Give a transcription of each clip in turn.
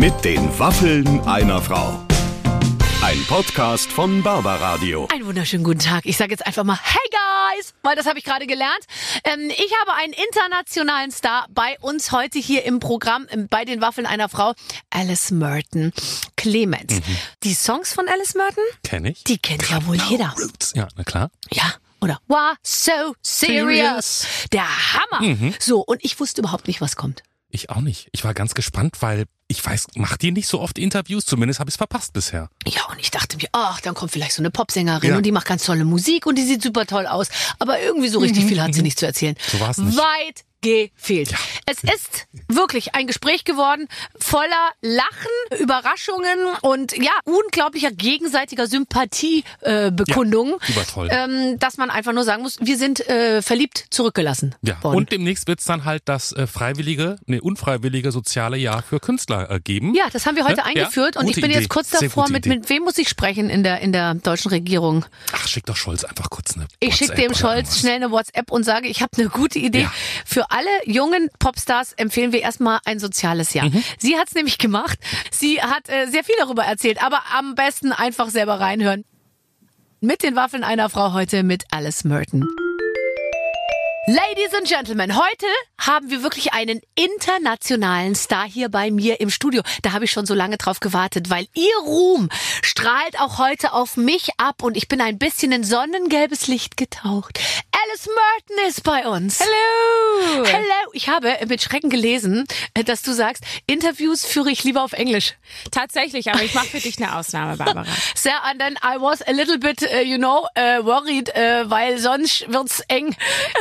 Mit den Waffeln einer Frau. Ein Podcast von Barbaradio. Einen wunderschönen guten Tag. Ich sage jetzt einfach mal Hey Guys, weil das habe ich gerade gelernt. Ähm, ich habe einen internationalen Star bei uns heute hier im Programm ähm, bei den Waffeln einer Frau, Alice Merton. Clemens. Die Songs von Alice Merton, Kenn ich. die kennt ja wohl jeder. Ja, na klar. Ja. Oder Wow, so serious. Der Hammer. So, und ich wusste überhaupt nicht, was kommt. Ich auch nicht. Ich war ganz gespannt, weil ich weiß, macht die nicht so oft Interviews? Zumindest habe ich es verpasst bisher. Ja, und ich dachte mir, ach, dann kommt vielleicht so eine Popsängerin Ja. und die macht ganz tolle Musik und die sieht super toll aus. Aber irgendwie so richtig viel hat sie nicht zu erzählen. Mhm, So war's nicht. Weit gefehlt. Es ist wirklich ein Gespräch geworden voller Lachen, Überraschungen und ja, unglaublicher gegenseitiger Sympathiebekundungen, äh, Ja, ähm, dass man einfach nur sagen muss, wir sind äh, verliebt zurückgelassen Ja. worden. Und demnächst wird's dann halt das äh, freiwillige, ne, unfreiwillige soziale Jahr für Künstler äh, geben. ja, das haben wir heute Ja, eingeführt und gute ich bin Idee. jetzt kurz davor, mit, mit wem muss ich sprechen in der, in der deutschen Regierung? Ach, schick doch Scholz einfach kurz eine Ich schicke dem Scholz schnell eine WhatsApp und sage, ich habe eine gute Idee. Ja. Für alle jungen Popstars empfehlen wir erstmal ein soziales Jahr. Mhm. Sie hat es nämlich gemacht. Sie hat äh, sehr viel darüber erzählt, aber am besten einfach selber reinhören. Mit den Waffeln einer Frau heute mit Alice Merton. Ladies and Gentlemen, heute haben wir wirklich einen internationalen Star hier bei mir im Studio. Da habe ich schon so lange drauf gewartet, weil ihr Ruhm strahlt auch heute auf mich ab und ich bin ein bisschen in sonnengelbes Licht getaucht. Alice Merton ist bei uns. Hello! Hello. Ich habe mit Schrecken gelesen, äh, dass du sagst, Interviews führe ich lieber auf Englisch. Tatsächlich, aber ich mache für dich eine Ausnahme, Barbara. So, and then I was a little bit, uh, you know, uh, worried, uh, weil sonst wird's eng.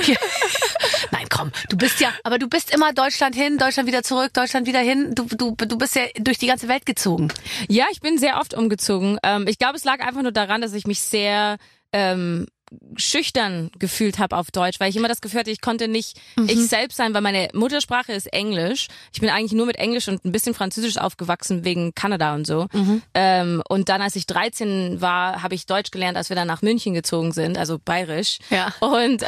Nein, komm, du bist ja, aber du bist immer Deutschland hin, Deutschland wieder zurück, Deutschland wieder hin. Du, du, du bist ja durch die ganze Welt gezogen. Ja, ich bin sehr oft umgezogen. Ähm, ich glaube, es lag einfach nur daran, dass ich mich sehr ähm, schüchtern gefühlt habe auf Deutsch, weil ich immer das Gefühl hatte, ich konnte nicht ich selbst sein, weil meine Muttersprache ist Englisch. Ich bin eigentlich nur mit Englisch und ein bisschen Französisch aufgewachsen wegen Kanada und so. Ähm, und dann, als ich 13 war, habe ich Deutsch gelernt, als wir dann nach München gezogen sind, also bayerisch. Ja. Und äh,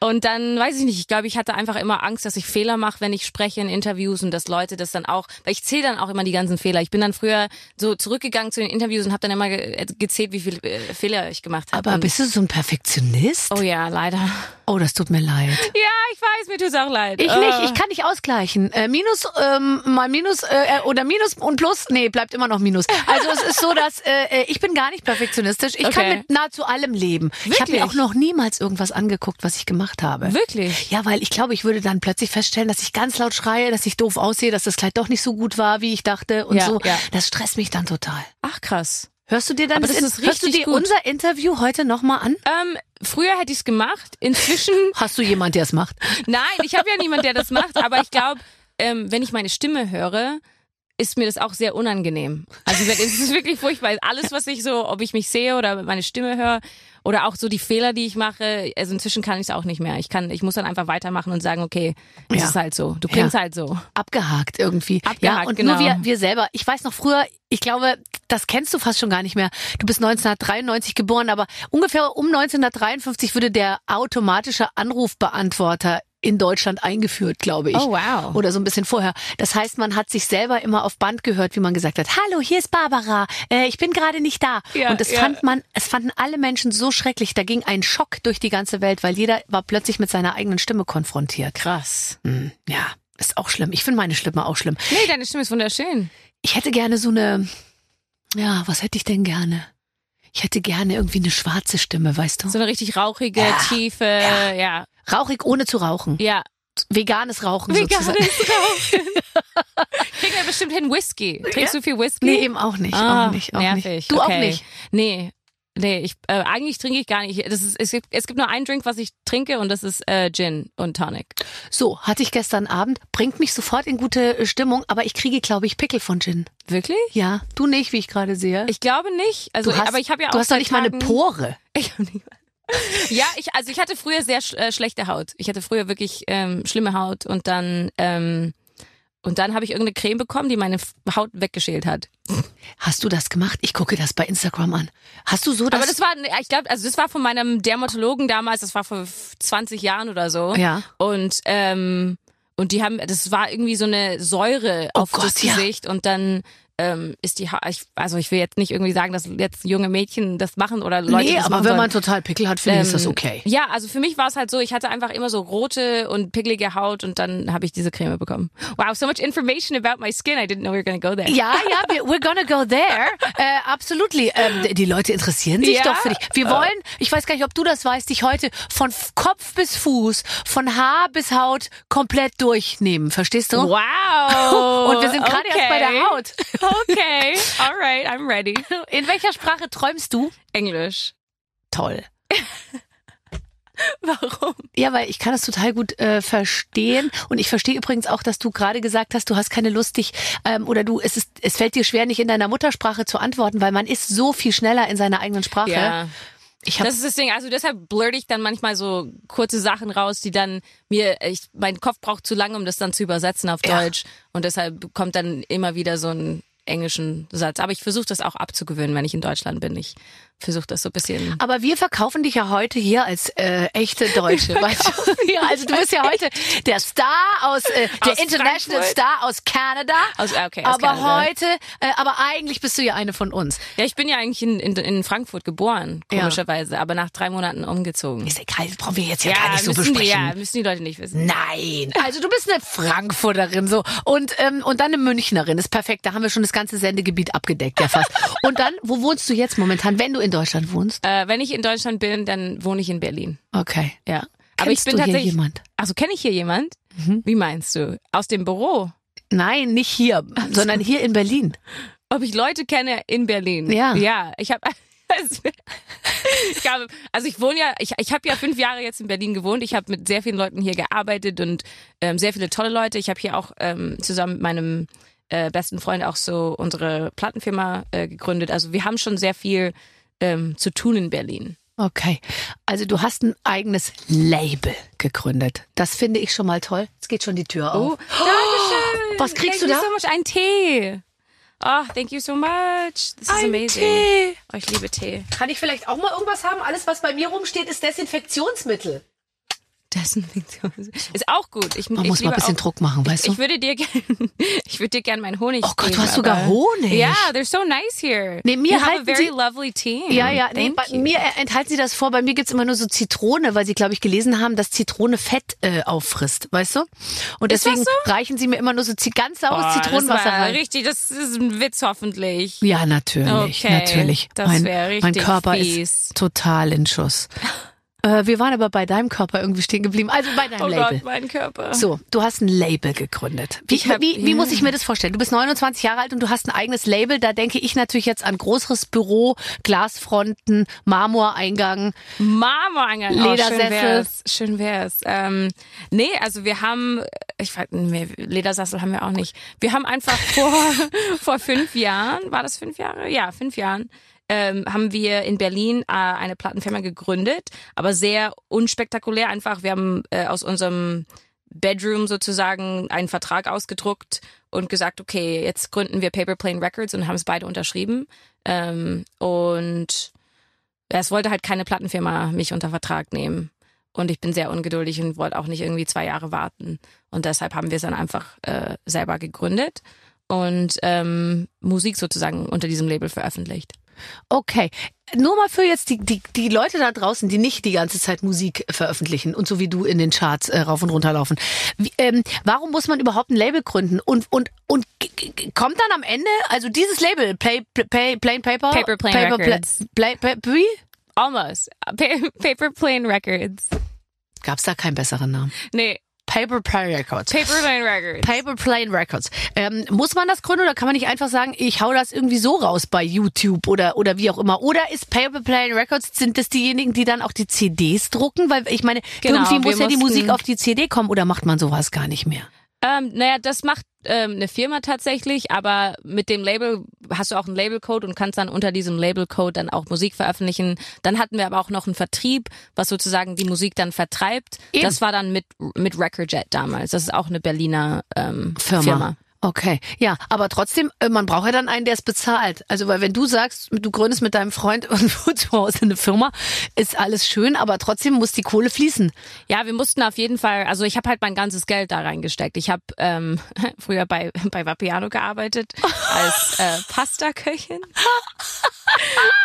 und dann weiß ich nicht, ich glaube, ich hatte einfach immer Angst, dass ich Fehler mache, wenn ich spreche in Interviews und dass Leute das dann auch, weil ich zähle dann auch immer die ganzen Fehler. Ich bin dann früher so zurückgegangen zu den Interviews und habe dann immer ge gezählt, wie viele äh, Fehler ich gemacht habe. Aber bist du so ein Perfektionist? Oh ja, leider. Oh, das tut mir leid. Ja, ich weiß, mir tut's auch leid. Ich nicht, ich kann nicht ausgleichen. Äh, minus ähm, mal Minus äh, oder Minus und Plus, nee, bleibt immer noch Minus. Also es ist so, dass äh, äh, ich bin gar nicht perfektionistisch. Ich kann Okay. mit nahezu allem leben. Ich habe mir Wirklich? auch noch niemals irgendwas angeguckt, was ich gemacht habe. Wirklich? Ja, weil ich glaube, ich würde dann plötzlich feststellen, dass ich ganz laut schreie, dass ich doof aussehe, dass das Kleid doch nicht so gut war, wie ich dachte und Ja, so. ja. Das stresst mich dann total. Ach krass. Hörst du dir dann Aber das, das ist hörst du dir gut. unser Interview heute nochmal an? Ähm, früher hätte ich's gemacht. Inzwischen Hast du jemand, der es macht? Nein, ich habe ja niemand, der das macht, aber ich glaube, ähm, wenn ich meine Stimme höre, ist mir das auch sehr unangenehm. Also es ist wirklich furchtbar. Alles, was ich so, ob ich mich sehe oder meine Stimme höre oder auch so die Fehler, die ich mache, also inzwischen kann ich es auch nicht mehr. Ich kann, ich muss dann einfach weitermachen und sagen, okay, es Ja. ist halt so. Du klingst Ja. halt so. abgehakt irgendwie. Abgehakt, ja, und genau. nur wir, wir selber. Ich weiß noch früher, ich glaube, das kennst du fast schon gar nicht mehr. Du bist 1993 geboren, aber ungefähr um 1953 würde der automatische Anrufbeantworter in Deutschland eingeführt, glaube ich. Oh, wow. Oder so ein bisschen vorher. Das heißt, man hat sich selber immer auf Band gehört, wie man gesagt hat, hallo, hier ist Barbara, äh, ich bin gerade nicht da. Ja, und das ja. fand man, es fanden alle Menschen so schrecklich. Da ging ein Schock durch die ganze Welt, weil jeder war plötzlich mit seiner eigenen Stimme konfrontiert. Krass. Hm, ja, ist auch schlimm. Ich finde meine Stimme auch schlimm. Nee, deine Stimme ist wunderschön. Ich hätte gerne so eine, ja, was hätte ich denn gerne? Ich hätte gerne irgendwie eine schwarze Stimme, weißt du? So eine richtig rauchige, Ja. tiefe, Ja. ja. Rauchig ohne zu rauchen. Ja. Veganes Rauchen Veganes sozusagen. Rauchen. Kriegen wir bestimmt hin Whisky. Trinkst du viel Whisky? Nee, eben auch nicht. Ah, auch nicht, auch nervig. nicht. Du okay. auch nicht. Nee. Nee, ich, äh, eigentlich trinke ich gar nicht. Das ist, es, gibt, es gibt nur einen Drink, was ich trinke und das ist äh, Gin und Tonic. So, hatte ich gestern Abend, bringt mich sofort in gute äh, Stimmung, aber ich kriege, glaube ich, Pickel von Gin. Wirklich? Ja, du nicht, wie ich gerade sehe. Ich glaube nicht. Also, du hast, aber ich habe ja auch du hast doch nicht mal eine Pore. Ich hab nicht mal. Ja, ich, also ich hatte früher sehr sch äh, schlechte Haut. Ich hatte früher wirklich ähm, schlimme Haut und dann ähm, und dann habe ich irgendeine Creme bekommen, die meine Haut weggeschält hat. Hast du das gemacht? Ich gucke das bei Instagram an. Hast du so das? Aber das war, ich glaube, also das war von meinem Dermatologen damals. Das war vor 20 Jahren oder so. Ja. Und ähm, und die haben, das war irgendwie so eine Säure auf Oh Gott, das ja. Gesicht und dann ähm, ist die, ha ich, also ich will jetzt nicht irgendwie sagen, dass jetzt junge Mädchen das machen oder Leute nee, das aber machen wenn sollen. man total Pickel hat, finde ich, ist das Ähm, okay. Ja, also für mich war es halt so, ich hatte einfach immer so rote und pickelige Haut und dann habe ich diese Creme bekommen. Wow, so much information about my skin. I didn't know we were gonna go there. Ja, ja, we're gonna go there. Äh, absolutely. Ähm, die Leute interessieren sich Ja. doch für dich. Wir wollen, ich weiß gar nicht, ob du das weißt, dich heute von Kopf bis Fuß, von Haar bis Haut komplett durchnehmen. Verstehst du? Wow. Und wir sind gerade erst bei der Haut. Okay, alright, I'm ready. In welcher Sprache träumst du? Englisch. Toll. Warum? Ja, weil ich kann das total gut äh, verstehen und ich verstehe übrigens auch, dass du gerade gesagt hast, du hast keine Lust, dich ähm, oder du es ist es fällt dir schwer, nicht in deiner Muttersprache zu antworten, weil man ist so viel schneller in seiner eigenen Sprache. Ja. Ich habe Das ist das Ding. Also deshalb blurte ich dann manchmal so kurze Sachen raus, die dann mir, ich, mein Kopf braucht zu lange, um das dann zu übersetzen auf Ja. Deutsch. Und deshalb kommt dann immer wieder so ein englischen Satz. Aber ich versuche das auch abzugewöhnen, wenn ich in Deutschland bin. Ich versuche das so ein bisschen. Aber wir verkaufen dich ja heute hier als äh, echte Deutsche. weißt du? Ja, also du bist ja heute der Star aus, äh, der Aus International Frankfurt. Star aus Kanada. Aus- okay, aus aber Kanada. heute, äh, aber eigentlich bist du ja eine von uns. Ja, ich bin ja eigentlich in, in, in Frankfurt geboren, Ja. komischerweise, aber nach drei Monaten umgezogen. Ist egal, das brauchen wir jetzt ja, gar nicht so müssen die, besprechen. ja, müssen die Leute nicht wissen. Nein, also du bist eine Frankfurterin so und ähm, und dann eine Münchnerin ist perfekt. Da haben wir schon das ganze Sendegebiet abgedeckt, ja fast. und dann, wo wohnst du jetzt momentan, wenn du in Deutschland wohnst? Äh, wenn ich in Deutschland bin, dann wohne ich in Berlin. Okay. Ja. Aber Kennst ich bin du hier tatsächlich. jemand? Mhm. Also kenne ich hier jemand? Wie meinst du? Aus dem Büro? Nein, nicht hier, sondern hier in Berlin. Ob ich Leute kenne in Berlin? Ja. Ja, ich habe ich habe, also ich wohne ja, ich, ich habe ja fünf Jahre jetzt in Berlin gewohnt. Ich habe mit sehr vielen Leuten hier gearbeitet und ähm, sehr viele tolle Leute. Ich habe hier auch ähm, zusammen mit meinem äh, besten Freund auch so unsere Plattenfirma äh, gegründet. Also wir haben schon sehr viel ähm, zu tun in Berlin. Okay. Also du hast ein eigenes Label gegründet. Das finde ich schon mal toll. Jetzt geht schon die Tür auf. Dankeschön. Was kriegst thank du you da? so much. Ein Tee. Oh, thank you so much. This is Ein amazing. Tee. Oh, ich liebe Tee. Kann ich vielleicht auch mal irgendwas haben? Alles, was bei mir rumsteht, ist Desinfektionsmittel. Desinfektion. Ist auch gut. Ich, Man ich muss mal ein bisschen auch, Druck machen, weißt Ich du? würde dir gerne, ich würde dir gerne meinen Honig Oh Gott, du geben, hast sogar Honig. Ja, they're so nice here. Nee, mir you have a very sie- lovely team. Ja, ja, nee, bei mir äh, enthalten sie das vor. Bei mir gibt's immer nur so Zitrone, weil sie, glaube ich, gelesen haben, dass Zitrone Fett äh, auffrisst, weißt du? Und Ist deswegen reichen sie mir immer nur so ganz saures Boah, Zitronenwasser das rein. Richtig, das ist ein Witz hoffentlich. Ja, natürlich, Okay, natürlich. das mein, wär mein richtig Körper fies. ist total in Schuss. Äh, wir waren aber bei deinem Körper irgendwie stehen geblieben. Also bei deinem Oh Label. Gott, mein Körper. So, du hast ein Label gegründet. Wie, hab- wie, wie ja. muss ich mir das vorstellen? Du bist 29 Jahre alt und du hast ein eigenes Label. Da denke ich natürlich jetzt an größeres Büro, Glasfronten, Marmoreingang. Marmoreingang. Oh, schön Ledersessel. wär's. Schön wär's. Ähm, nee, also wir haben, ich weiß nicht, Ledersessel haben wir auch nicht. Wir haben einfach vor, vor fünf Jahren, war das fünf Jahre? Ja, fünf Jahren, ähm, haben wir in Berlin äh, eine Plattenfirma gegründet, aber sehr unspektakulär einfach. Wir haben äh, aus unserem Bedroom sozusagen einen Vertrag ausgedruckt und gesagt, okay, jetzt gründen wir Paper Plane Records und haben es beide unterschrieben. Ähm, und es wollte halt keine Plattenfirma mich unter Vertrag nehmen. Und ich bin sehr ungeduldig und wollte auch nicht irgendwie zwei Jahre warten. Und deshalb haben wir es dann einfach äh, selber gegründet und ähm, Musik sozusagen unter diesem Label veröffentlicht. Okay. Nur mal für jetzt die, die, die Leute da draußen, die nicht die ganze Zeit Musik veröffentlichen und so wie du in den Charts äh, rauf und runter laufen. Wie, ähm, warum muss man überhaupt ein Label gründen? Und, und, und kommt dann am Ende, also dieses Label, Play, Play, Plain Paper? Paper Plane Records. Play, play, wie? Almost. Pa Paper Plane Records. Gab's da keinen besseren Namen? Nee, Paper Plane Records. Paper Plane Records. Paper Plane Records. Ähm, muss man das gründen oder kann man nicht einfach sagen, ich hau das irgendwie so raus bei YouTube oder oder wie auch immer? Oder ist Paper Plane Records sind das diejenigen, die dann auch die CDs drucken? Weil ich meine, Genau, irgendwie muss ja die Musik auf die CD kommen oder macht man sowas gar nicht mehr? Ähm, naja, das macht ähm, eine Firma tatsächlich, aber mit dem Label hast du auch einen Labelcode und kannst dann unter diesem Labelcode dann auch Musik veröffentlichen. Dann hatten wir aber auch noch einen Vertrieb, was sozusagen die Musik dann vertreibt. Eben. Das war dann mit mit Recordjet damals. Das ist auch eine Berliner ähm, Firma. Firma. Okay, ja, aber trotzdem, äh, man braucht ja dann einen, der es bezahlt. Also, weil wenn du sagst, du gründest mit deinem Freund irgendwo zu Hause eine Firma, ist alles schön, aber trotzdem muss die Kohle fließen. Ja, wir mussten auf jeden Fall, also ich habe halt mein ganzes Geld da reingesteckt. Ich habe ähm, früher bei, bei Vapiano gearbeitet als äh, Pasta-Köchin.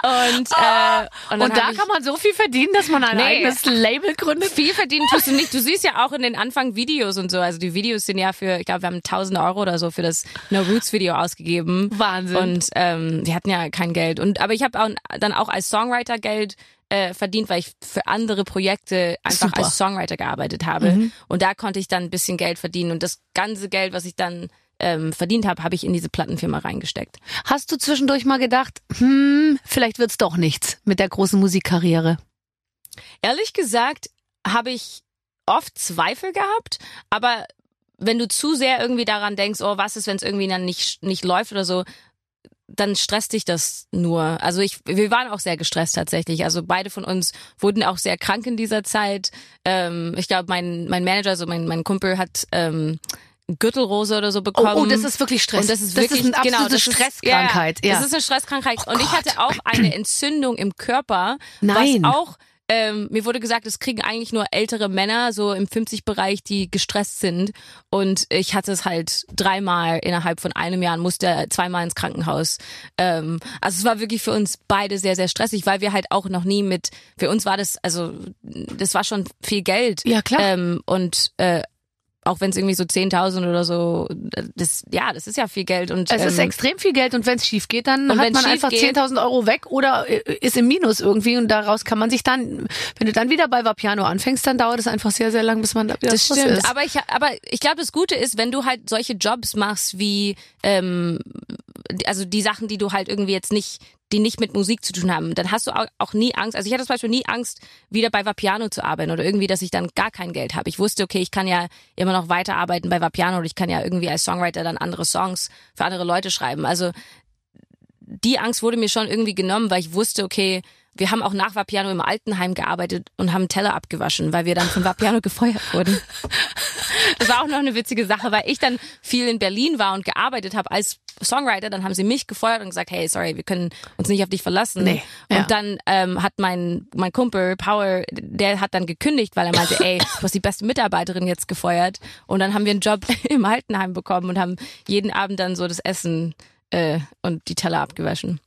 Und, äh, und, Und, da kann man so viel verdienen, dass man ein Nee. eigenes Label gründet. viel verdienen tust du nicht. Du siehst ja auch in den Anfang Videos und so. Also die Videos sind ja für, ich glaube, wir haben 1000 Euro oder so für das No Roots Video ausgegeben. Wahnsinn. Und ähm, wir hatten ja kein Geld. Und aber ich habe dann auch als Songwriter Geld äh, verdient, weil ich für andere Projekte einfach Super. Mhm. als Songwriter gearbeitet habe. Und da konnte ich dann ein bisschen Geld verdienen. Und das ganze Geld, was ich dann ähm, verdient habe, habe ich in diese Plattenfirma reingesteckt. Hast du zwischendurch mal gedacht, hm, vielleicht wird's doch nichts mit der großen Musikkarriere? Ehrlich gesagt habe ich oft Zweifel gehabt, aber wenn du zu sehr irgendwie daran denkst, oh, was ist, wenn es irgendwie dann nicht, nicht läuft oder so, dann stresst dich das nur. Also ich, wir waren auch sehr gestresst tatsächlich. Also beide von uns wurden auch sehr krank in dieser Zeit. Ähm, ich glaube, mein, mein Manager, also mein, mein Kumpel hat ähm, Gürtelrose oder so Oh, bekommen. oh, das ist wirklich Stress. Und das ist das wirklich ist eine genau, absolute das ist- Stresskrankheit. Ja, Ja, Das ist eine Stresskrankheit. Oh und ich hatte auch eine Entzündung im Körper, Nein. was auch ähm, mir wurde gesagt, es kriegen eigentlich nur ältere Männer so im 50-Bereich, die gestresst sind. Und ich hatte es halt dreimal innerhalb von einem Jahr und musste zweimal ins Krankenhaus. Ähm, also es war wirklich für uns beide sehr, sehr stressig, weil wir halt auch noch nie mit, für uns war das, also das war schon viel Geld. Ja, klar. Ähm, und äh, auch wenn es irgendwie so 10.000 oder so, das, ja, das ist ja viel Geld. Und, Es ist ähm, extrem viel Geld und wenn es schief geht, dann hat man einfach geht- 10.000 Euro weg oder äh, ist im Minus irgendwie und daraus kann man sich dann, wenn du dann wieder bei Vapiano anfängst, dann dauert es einfach sehr, sehr lang, bis man da wieder Das stimmt, ist. aber ich, aber ich glaube, das Gute ist, wenn du halt solche Jobs machst wie, ähm, also die Sachen, die du halt irgendwie jetzt nicht, die nicht mit Musik zu tun haben, dann hast du auch, nie Angst. Also ich hatte zum Beispiel nie Angst, wieder bei Vapiano zu arbeiten oder irgendwie, dass ich dann gar kein Geld habe. Ich wusste, okay, ich kann ja immer noch weiterarbeiten bei Vapiano und ich kann ja irgendwie als Songwriter dann andere Songs für andere Leute schreiben. Also die Angst wurde mir schon irgendwie genommen, weil ich wusste, okay, wir haben auch nach Vapiano im Altenheim gearbeitet und haben Teller abgewaschen, weil wir dann von Vapiano gefeuert wurden. Das war auch noch eine witzige Sache, weil ich dann viel in Berlin war und gearbeitet habe als Songwriter. Dann haben sie mich gefeuert und gesagt, hey, sorry, wir können uns nicht auf dich verlassen. Nee, und ja. dann ähm, hat mein mein Kumpel Power, der hat dann gekündigt, weil er meinte, ey, du hast die beste Mitarbeiterin jetzt gefeuert. Und dann haben wir einen Job im Altenheim bekommen und haben jeden Abend dann so das Essen äh, und die Teller abgewaschen.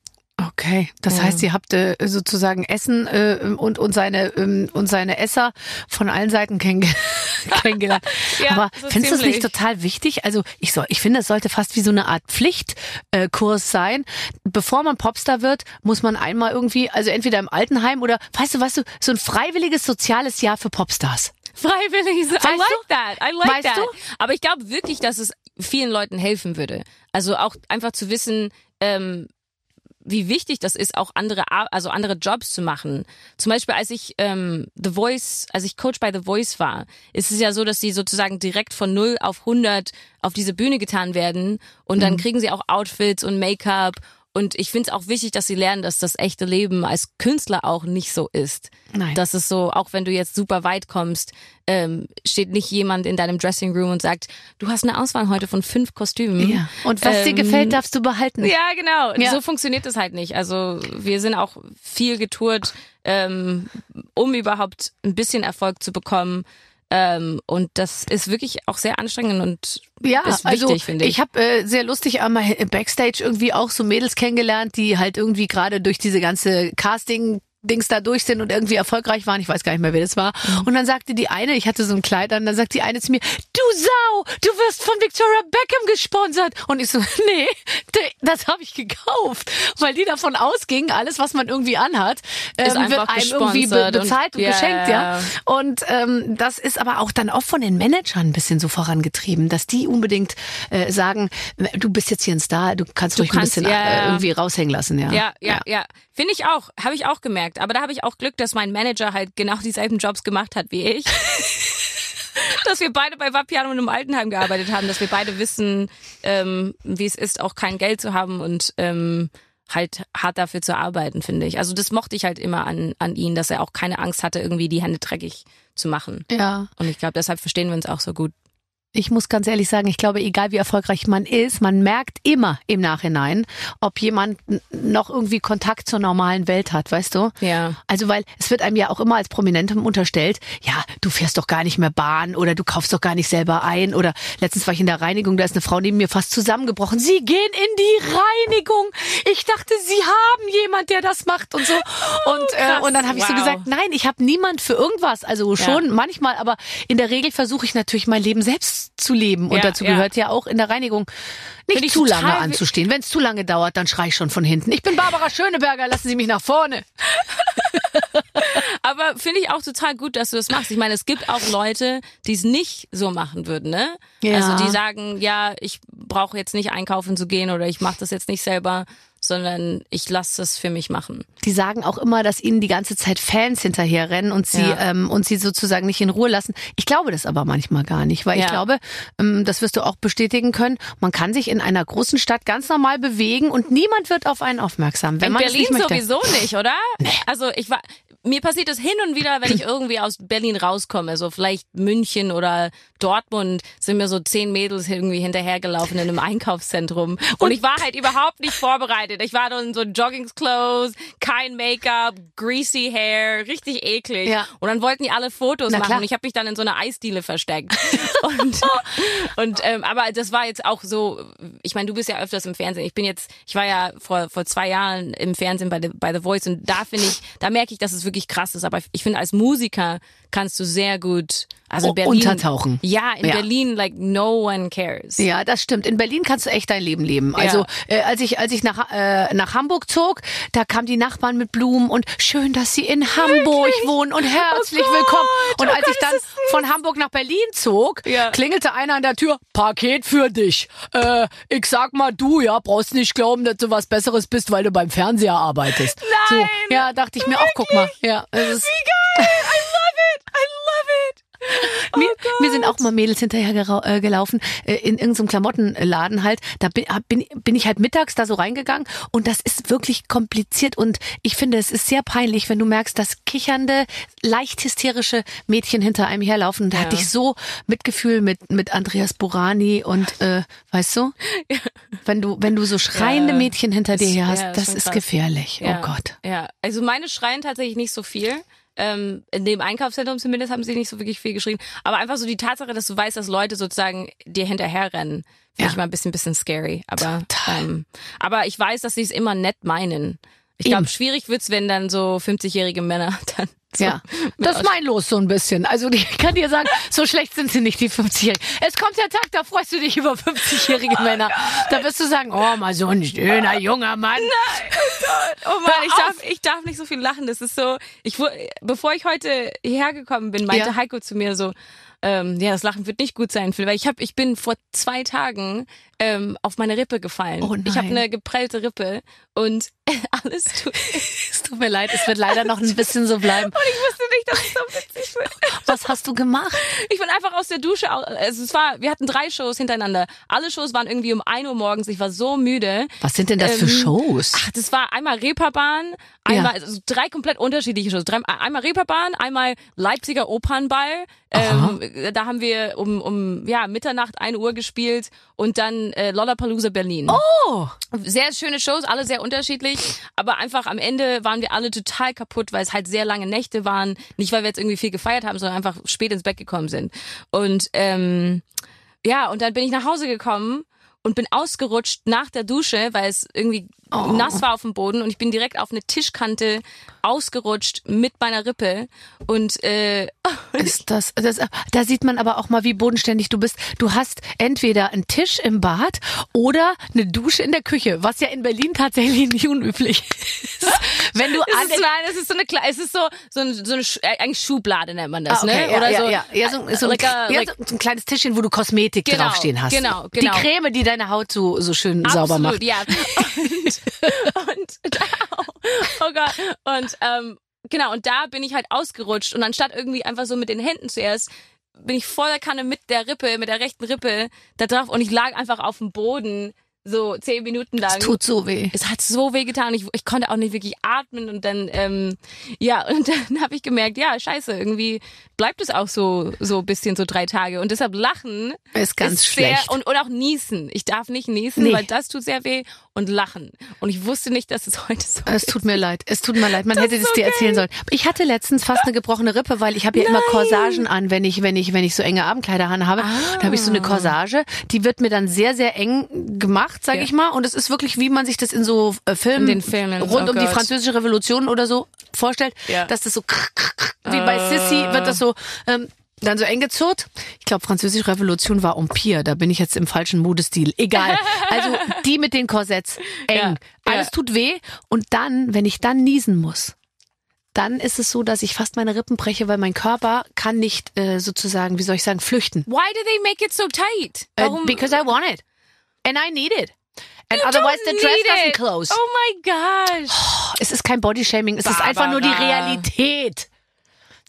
Okay, das Ja. heißt, ihr habt äh, sozusagen Essen äh, und und seine ähm, und seine Esser von allen Seiten kennenge kennengelernt. Ja, Aber so findest du es nicht total wichtig? Also ich soll, ich finde, es sollte fast wie so eine Art Pflichtkurs äh, sein. Bevor man Popstar wird, muss man einmal irgendwie, also entweder im Altenheim oder, weißt du, weißt du, so ein freiwilliges soziales Jahr für Popstars. Freiwillig. I Weißt like du? that. I like Weißt that. du? Aber ich glaube wirklich, dass es vielen Leuten helfen würde. Also auch einfach zu wissen, ähm, wie wichtig das ist, auch andere, also andere Jobs zu machen. Zum Beispiel, als ich ähm, The Voice, als ich Coach bei The Voice war, ist es ja so, dass sie sozusagen direkt von 0 auf 100 auf diese Bühne getan werden und dann kriegen sie auch Outfits und Make-up und ich finde es auch wichtig, dass sie lernen, dass das echte Leben als Künstler auch nicht so ist. Nein. Dass es so, auch wenn du jetzt super weit kommst, ähm, steht nicht jemand in deinem Dressing Room und sagt, du hast eine Auswahl heute von fünf Kostümen. Ja. Und was dir Ähm, gefällt, darfst du behalten. Ja, genau. Ja. So funktioniert das halt nicht. Also wir sind auch viel getourt, ähm, um überhaupt ein bisschen Erfolg zu bekommen. Ähm, und das ist wirklich auch sehr anstrengend und Ja, ist also wichtig, finde ich. ich habe äh, sehr lustig einmal im Backstage irgendwie auch so Mädels kennengelernt, die halt irgendwie gerade durch diese ganze Casting Dings da durch sind und irgendwie erfolgreich waren. Ich weiß gar nicht mehr, wer das war. Mhm. Und dann sagte die eine, ich hatte so ein Kleid an, dann sagt die eine zu mir, du Sau, du wirst von Victoria Beckham gesponsert. Und ich so, nee, das habe ich gekauft. Weil die davon ausgingen, alles, was man irgendwie anhat, ähm, wird einem irgendwie be und- bezahlt und, Ja, geschenkt, ja. ja. Und ähm, das ist aber auch dann oft von den Managern ein bisschen so vorangetrieben, dass die unbedingt äh, sagen, du bist jetzt hier ein Star, du kannst ruhig kannst- ein bisschen ja, äh, ja. irgendwie raushängen lassen, ja. Ja, ja, ja. Finde ich auch. Habe ich auch gemerkt. Aber da habe ich auch Glück, dass mein Manager halt genau dieselben Jobs gemacht hat wie ich. dass wir beide bei Vapiano und im Altenheim gearbeitet haben, dass wir beide wissen, ähm, wie es ist, auch kein Geld zu haben und ähm, halt hart dafür zu arbeiten, finde ich. Also das mochte ich halt immer an, an ihn, dass er auch keine Angst hatte, irgendwie die Hände dreckig zu machen. Ja. Und ich glaube, deshalb verstehen wir uns auch so gut. Ich muss ganz ehrlich sagen, ich glaube, egal wie erfolgreich man ist, man merkt immer im Nachhinein, ob jemand noch irgendwie Kontakt zur normalen Welt hat, weißt du? Ja. Also, weil es wird einem ja auch immer als Prominentem unterstellt, ja, du fährst doch gar nicht mehr Bahn oder du kaufst doch gar nicht selber ein oder letztens war ich in der Reinigung, da ist eine Frau neben mir fast zusammengebrochen. Sie gehen in die Reinigung. Ich dachte, sie haben jemand, der das macht und so. Und, äh, krass. und dann habe ich so Wow. gesagt, nein, ich habe niemand für irgendwas. Also schon manchmal, aber in der Regel versuche ich natürlich mein Leben selbst zu leben. Und Ja, dazu ja. gehört ja auch in der Reinigung nicht ich zu lange anzustehen. Wenn es zu lange dauert, dann schrei ich schon von hinten. Ich bin Barbara Schöneberger, lassen Sie mich nach vorne. Aber finde ich auch total gut, dass du das machst. Ich meine, es gibt auch Leute, die es nicht so machen würden, ne? Ja. Also die sagen, ja, ich brauche jetzt nicht einkaufen zu gehen oder ich mache das jetzt nicht selber, sondern ich lasse das für mich machen. Die sagen auch immer, dass ihnen die ganze Zeit Fans hinterherrennen und sie Ja. ähm, und sie sozusagen nicht in Ruhe lassen. Ich glaube das aber manchmal gar nicht, weil ich Ja. glaube, ähm, das wirst du auch bestätigen können. Man kann sich in einer großen Stadt ganz normal bewegen und niemand wird auf einen aufmerksam, wenn In man Berlin es nicht sowieso nicht, oder? Also ich war, mir passiert das hin und wieder, wenn ich irgendwie aus Berlin rauskomme, so vielleicht München oder Dortmund, sind mir so zehn Mädels irgendwie hinterhergelaufen in einem Einkaufszentrum und ich war halt überhaupt nicht vorbereitet. Ich war in so Joggingsclothes, kein Make-up, greasy Hair, richtig eklig. Ja. Und dann wollten die alle Fotos Na machen klar. und ich habe mich dann in so einer Eisdiele versteckt. und und ähm, aber das war jetzt auch so, ich meine, du bist ja öfters im Fernsehen. Ich bin jetzt, ich war ja vor vor zwei Jahren im Fernsehen bei The, bei The Voice und da finde ich, da merke ich, dass es wirklich krass ist. Aber ich finde, als Musiker kannst du sehr gut, also Oh, Berlin untertauchen. Ja, in Ja. Berlin like no one cares. Ja, das stimmt. In Berlin kannst du echt dein Leben leben. Also äh, als ich als ich nach äh, nach Hamburg zog, da kamen die Nachbarn mit Blumen und schön, dass sie in Hamburg wohnen und herzlich Oh willkommen. Und oh als ich Gott, dann das süß. von Hamburg nach Berlin zog, Ja. klingelte einer an der Tür: Paket für dich. Äh, ich sag mal, du ja brauchst nicht glauben, dass du was Besseres bist, weil du beim Fernseher arbeitest. Nein, So, ja, dachte ich mir auch. Guck mal. Ja, es ist, Wie geil! I love it! I love it! Oh mir, Gott. mir sind auch mal Mädels hinterher äh, gelaufen, äh, in irgendeinem Klamottenladen halt. Da bin, bin, bin ich halt mittags da so reingegangen und das ist wirklich kompliziert und ich finde, es ist sehr peinlich, wenn du merkst, dass kichernde, leicht hysterische Mädchen hinter einem herlaufen. Da Ja. hatte ich so Mitgefühl mit, mit Andreas Burani und, äh, weißt du? Wenn du, wenn du so schreiende Ja. Mädchen hinter dir her hast, ja, das ist krass. gefährlich. Ja, Oh Gott. Ja, also meine schreien tatsächlich nicht so viel. Ähm, in dem Einkaufszentrum zumindest haben sie nicht so wirklich viel geschrien. Aber einfach so die Tatsache, dass du weißt, dass Leute sozusagen dir hinterherrennen, finde Ja. ich mal ein bisschen, bisschen scary. Aber, Total. ähm, aber ich weiß, dass sie es immer nett meinen. Ich glaube, schwierig wird's, wenn dann so 50-jährige Männer dann so Ja, das ist mein Los so ein bisschen. Also ich kann dir sagen, so schlecht sind sie nicht, die 50-Jährigen. Es kommt der Tag, da freust du dich über 50-jährige Männer. Da wirst du sagen, oh, mal so ein schöner junger Mann. Oh Mann, Hör ich darf, ich darf nicht so viel lachen. Das ist so, ich bevor ich heute hierher gekommen bin, meinte Ja. Heiko zu mir so, ähm, ja, das Lachen wird nicht gut sein, Phil, weil ich habe, ich bin vor zwei Tagen ähm, auf meine Rippe gefallen. Oh ich habe nein. eine geprellte Rippe und alles tut. Tut mir leid, es wird leider noch ein bisschen so bleiben. Und ich wusste nicht, dass es so witzig wird. Was hast du gemacht? Ich bin einfach aus der Dusche. Also es war, wir hatten drei Shows hintereinander. Alle Shows waren irgendwie um 1 Uhr morgens. Ich war so müde. Was sind denn das für Ähm, Shows? Ach, das war einmal Reeperbahn, einmal also drei komplett unterschiedliche Shows. Drei, einmal Reeperbahn, einmal Leipziger Opernball. Ähm, da haben wir um, um ja, Mitternacht, 1 Uhr gespielt und dann äh, Lollapalooza Berlin. Oh, Sehr schöne Shows, alle sehr unterschiedlich, aber einfach am Ende waren wir alle total kaputt, weil es halt sehr lange Nächte waren. Nicht, weil wir jetzt irgendwie viel gefeiert haben, sondern einfach spät ins Bett gekommen sind. Und ähm, ja, und dann bin ich nach Hause gekommen und bin ausgerutscht nach der Dusche, weil es irgendwie nass war auf dem Boden und ich bin direkt auf eine Tischkante ausgerutscht mit meiner Rippe und äh, ist das, das, da sieht man aber auch mal, wie bodenständig du bist. Du hast entweder einen Tisch im Bad oder eine Dusche in der Küche, was ja in Berlin tatsächlich nicht unüblich ist. Wenn du es ist, nein, es ist so eine es ist so so, ein, so eine äh, eigentlich Schublade nennt man das, Ah, okay, ne? ja, Oder ja, so ja, ja, so, so, like a- ja, like- so, so ein kleines Tischchen, wo du Kosmetik Genau, draufstehen hast. genau, Die genau. Creme, die deine Haut so, so schön sauber Absolut, macht. ja. Und, und oh Gott. Und ähm, genau, und da bin ich halt ausgerutscht und anstatt irgendwie einfach so mit den Händen zuerst bin ich voller Kanne mit der Rippe, mit der rechten Rippe da drauf und ich lag einfach auf dem Boden so zehn Minuten lang. Es tut so weh. Es hat so weh getan. Ich, ich konnte auch nicht wirklich atmen und dann, ähm, ja, und dann habe ich gemerkt, ja, scheiße, irgendwie bleibt es auch so so ein bisschen so drei Tage. Und deshalb lachen Ist ganz sehr, schlecht. und, und auch niesen. Ich darf nicht niesen, Nee. weil das tut sehr weh. Und lachen. Und ich wusste nicht, dass es heute so Es tut mir leid. Es tut mir leid. Man hätte ist es so dir erzählen sollen. Ich hatte letztens fast eine gebrochene Rippe, weil ich habe ja immer Corsagen an, wenn ich wenn ich wenn ich so enge Abendkleider an habe. Da habe ich so eine Corsage, die wird mir dann sehr sehr eng gemacht, sage Ja. ich mal, und es ist wirklich wie man sich das in so äh, Filmen, In den Filmen, rund oh um die Gott. französische Revolution oder so vorstellt, Ja. dass das so wie bei Sissy wird das so ähm, dann so eng gezurrt. Ich glaube, französische Revolution war Empire. Da bin ich jetzt im falschen Modestil. Egal. Also die mit den Korsetts. Eng. Ja, Alles ja. tut weh. Und dann, wenn ich dann niesen muss, dann ist es so, dass ich fast meine Rippen breche, weil mein Körper kann nicht äh, sozusagen, wie soll ich sagen, flüchten. Why do they make it so tight? Warum? because I want it. And I need it. And You otherwise don't the dress doesn't close. Oh my gosh. Es ist kein Bodyshaming, es ist einfach nur die Barbara. Realität.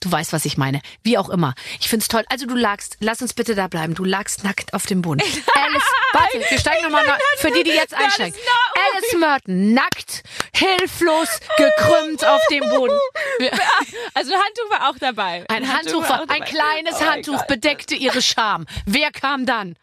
Du weißt, was ich meine. Wie auch immer. Ich find's toll. Also du lagst, lass uns bitte da bleiben. Du lagst nackt auf dem Boden. Alice, warte, wir steigen nochmal nach. Für die, die jetzt einsteigen. Alice Merton, nackt, hilflos, gekrümmt auf dem Boden. Also ein Handtuch war auch dabei. Ein Handtuch, war, ein kleines Oh Handtuch bedeckte ihre Scham. Wer kam dann?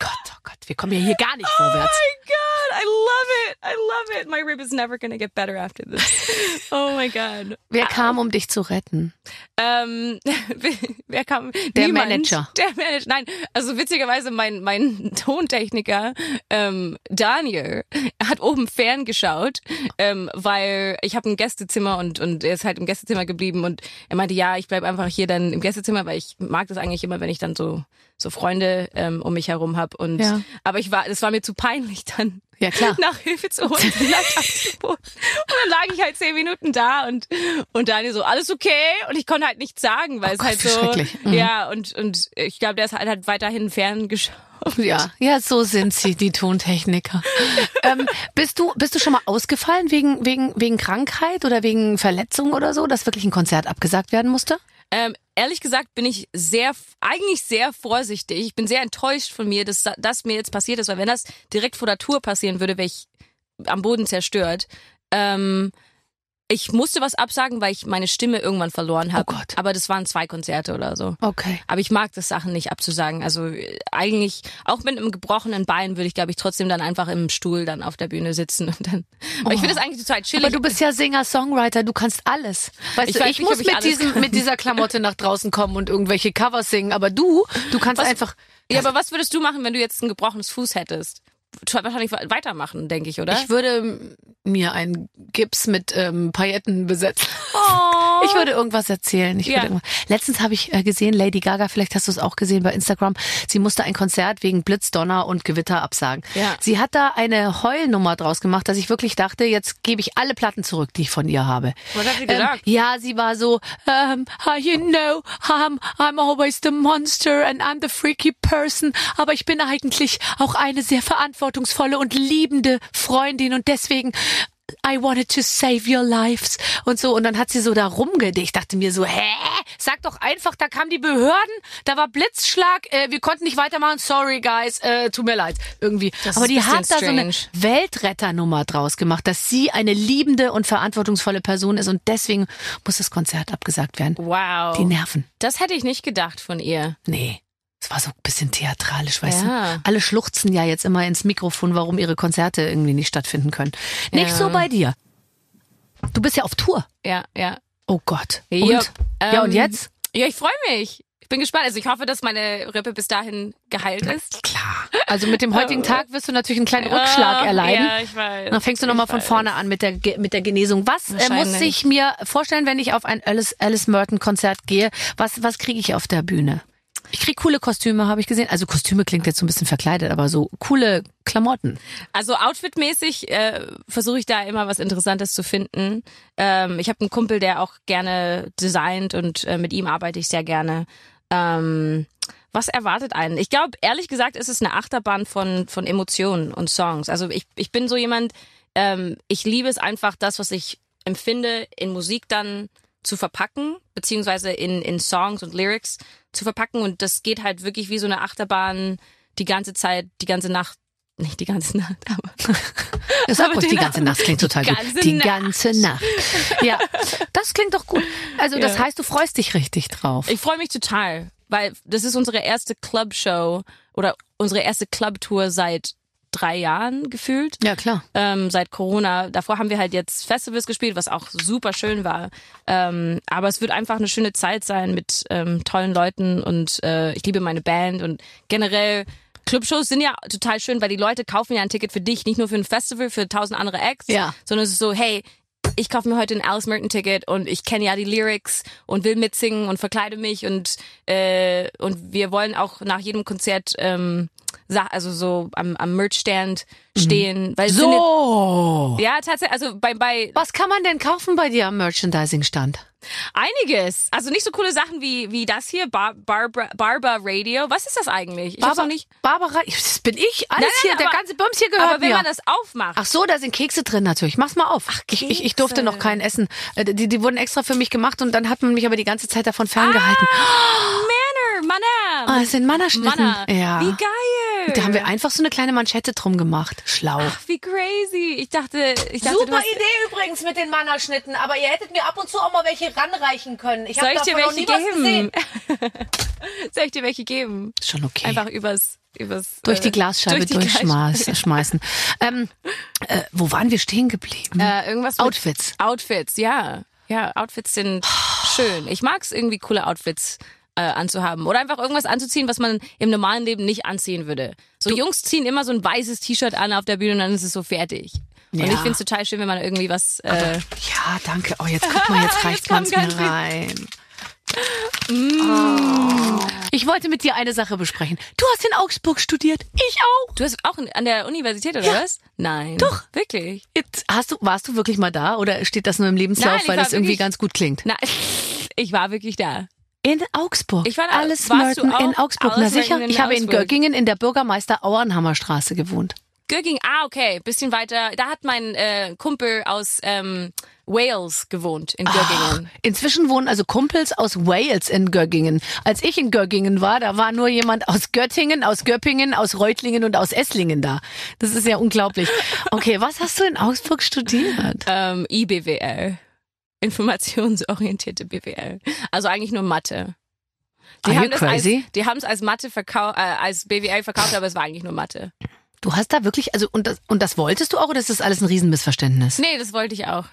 Gott, oh Gott, wir kommen ja hier gar nicht vorwärts. Oh my god, I love it. I love it. My rib is never gonna get better after this. Oh my god. Wer kam, um dich zu retten? Ähm, wer kam? Der Niemand. Manager. Der Manager. Nein, also witzigerweise mein mein Tontechniker ähm, Daniel hat oben ferngeschaut, ähm, weil ich habe ein Gästezimmer und und er ist halt im Gästezimmer geblieben und er meinte, ja, ich bleib einfach hier dann im Gästezimmer, weil ich mag das eigentlich immer, wenn ich dann so so Freunde ähm, um mich herum habe und Ja. aber ich war, das war mir zu peinlich dann Ja, klar. nach Hilfe zu holen. Und dann lag ich halt zehn Minuten da und und Daniel so alles okay und ich konnte halt nichts sagen, weil Oh es Gott, halt so. Mhm. ja und und ich glaube, der ist halt, halt weiterhin ferngeschaut. Ja, ja, so sind sie, die Tontechniker. ähm, bist du, bist du schon mal ausgefallen wegen, wegen, wegen Krankheit oder wegen Verletzung oder so, dass wirklich ein Konzert abgesagt werden musste? Ähm, ehrlich gesagt bin ich sehr, eigentlich sehr vorsichtig. Ich bin sehr enttäuscht von mir, dass das mir jetzt passiert ist, weil wenn das direkt vor der Tour passieren würde, wäre ich am Boden zerstört. Ähm, ich musste was absagen, weil ich meine Stimme irgendwann verloren habe. Oh Gott. Aber das waren zwei Konzerte oder so. Okay. Aber ich mag das Sachen nicht abzusagen. Also eigentlich, auch mit einem gebrochenen Bein würde ich, glaube ich, trotzdem dann einfach im Stuhl dann auf der Bühne sitzen und dann. Aber ich finde das eigentlich total chillig. Aber du bist ja Singer, Songwriter, du kannst alles. Weißt Ich du, ich nicht, muss ich mit, diesem, kann. mit dieser Klamotte nach draußen kommen und irgendwelche Covers singen, aber du, du kannst einfach. ja, aber was würdest du machen, wenn du jetzt ein gebrochenes Fuß hättest? Wahrscheinlich weitermachen, denke ich, oder? Ich würde mir einen Gips mit ähm, Pailletten besetzen. oh. Ich würde irgendwas erzählen. Ich Ja. würde irgendwas. Letztens habe ich äh, gesehen, Lady Gaga, vielleicht hast du es auch gesehen bei Instagram, sie musste ein Konzert wegen Blitz, Donner und Gewitter absagen. Ja. Sie hat da eine Heulnummer draus gemacht, dass ich wirklich dachte, jetzt gebe ich alle Platten zurück, die ich von ihr habe. Was hat sie Ähm, gesagt? ja, sie war so, ähm, ah, you know, I'm, I'm always the monster and I'm the freaky person, aber ich bin eigentlich auch eine sehr verantwortungsvolle und liebende Freundin und deswegen I wanted to save your lives und so und dann hat sie so da rumgedicht. Ich dachte mir so, hä? Sag doch einfach, da kamen die Behörden, da war Blitzschlag, äh, wir konnten nicht weitermachen, sorry guys, äh, tut mir leid, irgendwie. Das Aber die hat da so eine strange. Weltretternummer draus gemacht, dass sie eine liebende und verantwortungsvolle Person ist und deswegen muss das Konzert abgesagt werden. Wow. Die Nerven. Das hätte ich nicht gedacht von ihr. Nee. Es war so ein bisschen theatralisch, weißt Ja. du? Alle schluchzen ja jetzt immer ins Mikrofon, warum ihre Konzerte irgendwie nicht stattfinden können. Nicht Ja. so bei dir. Du bist ja auf Tour. Ja, ja. Oh Gott. Und? Ja, ja, und ähm, jetzt? Ja, ich freue mich. Ich bin gespannt. Also ich hoffe, dass meine Rippe bis dahin geheilt ist. Klar. Also mit dem heutigen Tag wirst du natürlich einen kleinen Rückschlag erleiden. Ja, ich weiß. Dann fängst du nochmal von vorne an mit der, mit der Genesung. Was äh, muss ich mir vorstellen, wenn ich auf ein Alice, Alice Merton Konzert gehe? Was, was kriege ich auf der Bühne? Ich krieg coole Kostüme, habe ich gesehen. Also Kostüme klingt jetzt so ein bisschen verkleidet, aber so coole Klamotten. Also outfitmäßig äh, versuche ich da immer was Interessantes zu finden. Ähm, ich habe einen Kumpel, der auch gerne designt und äh, mit ihm arbeite ich sehr gerne. Ähm, was erwartet einen? Ich glaube, ehrlich gesagt, ist es eine Achterbahn von, von Emotionen und Songs. Also ich, ich bin so jemand, ähm, ich liebe es einfach, das, was ich empfinde, in Musik dann zu verpacken, beziehungsweise in, in Songs und Lyrics zu verpacken. Und das geht halt wirklich wie so eine Achterbahn die ganze Zeit, die ganze Nacht nicht die ganze Nacht, aber Sag Aber ruhig, die ganze Nacht klingt total gut. ganze Die Nacht. ganze Nacht. Ja, das klingt doch gut. Also das Ja. heißt, du freust dich richtig drauf. ich freue mich total, weil das ist unsere erste Clubshow oder unsere erste Clubtour seit drei Jahren gefühlt. ja, klar. ähm, seit Corona. Davor haben wir halt jetzt Festivals gespielt, was auch super schön war. Ähm, aber es wird einfach eine schöne Zeit sein mit ähm, tollen Leuten und äh, ich liebe meine Band und generell Clubshows sind ja total schön, weil die Leute kaufen ja ein Ticket für dich, nicht nur für ein Festival, für tausend andere Acts, Ja. sondern es ist so, hey, ich kaufe mir heute ein Alice Merton Ticket und ich kenne ja die Lyrics und will mitsingen und verkleide mich und äh, und wir wollen auch nach jedem Konzert ähm, also so am, am Merchstand stehen, weil es sind So. ja, tatsächlich, also bei, bei Was kann man denn kaufen bei dir am Merchandising-Stand? einiges. Also nicht so coole Sachen wie, wie das hier, Bar, Barbara, Barba Radio. Was ist das eigentlich? Ich noch nicht. Barbara, das bin ich. Alles Nein, nein, hier, der aber- ganze Bums hier gehört Aber wenn mir. man das aufmacht. Ach so, da sind Kekse drin natürlich. Mach's mal auf. Ach, ich, ich, ich durfte noch keinen essen. Äh, Die, die wurden extra für mich gemacht und dann hat man mich aber die ganze Zeit davon ferngehalten. Manner, Manner. Ah, es sind Mannerschnitten. Manner. Ja. Wie geil. Da haben wir einfach so eine kleine Manschette drum gemacht. Schlau. Wie crazy. Ich dachte, ich dachte, du hast, übrigens mit den Mannerschnitten, aber ihr hättet mir ab und zu auch mal welche ranreichen können. Ich soll ich dir welche geben? soll ich dir welche geben? Schon okay. Einfach übers, übers durch die äh, Glasscheibe durch die durchschmeißen. schmeißen. Ähm, äh, wo waren wir stehen geblieben? Äh, irgendwas mit Outfits. Outfits, ja. Ja, Outfits sind schön. Ich mag's irgendwie coole Outfits äh, anzuhaben oder einfach irgendwas anzuziehen, was man im normalen Leben nicht anziehen würde. So Jungs ziehen immer so ein weißes T-Shirt an auf der Bühne und dann ist es so fertig. Und Ja. ich find's total schön, wenn man irgendwie was äh, Ja, danke. Oh, jetzt guck mal, jetzt reicht mir ganz viel. rein. Oh. Ich wollte mit dir eine Sache besprechen. Du hast in Augsburg studiert. Ich auch. Du hast auch an der Universität oder Ja. was? Nein. Doch. Wirklich? Jetzt hast du, warst du wirklich mal da oder steht das nur im Lebenslauf, Nein, weil das irgendwie ganz gut klingt? Na, ich war wirklich da. In Augsburg. Ich war da. Alles Merton in? Augsburg. Na sicher. Ich habe in. Göggingen in der Bürgermeister Auernhammer Straße gewohnt. Gögging, ah, okay, bisschen weiter. Da hat mein äh, Kumpel aus ähm, Wales gewohnt, in Göggingen. Inzwischen wohnen also Kumpels aus Wales in Göggingen. Als ich in Göggingen war, da war nur jemand aus Göttingen, aus Göppingen, aus Reutlingen und aus Esslingen da. Das ist ja unglaublich. Okay, was hast du in Augsburg studiert? Ähm, IBWL. Informationsorientierte BWL. Also eigentlich nur Mathe. Die Are haben das als, die haben es als Mathe verkauft, äh, als BWL verkauft, aber es war eigentlich nur Mathe. Du hast da wirklich, also und das, und das wolltest du auch oder ist das alles ein Riesenmissverständnis? Nee, das wollte ich auch.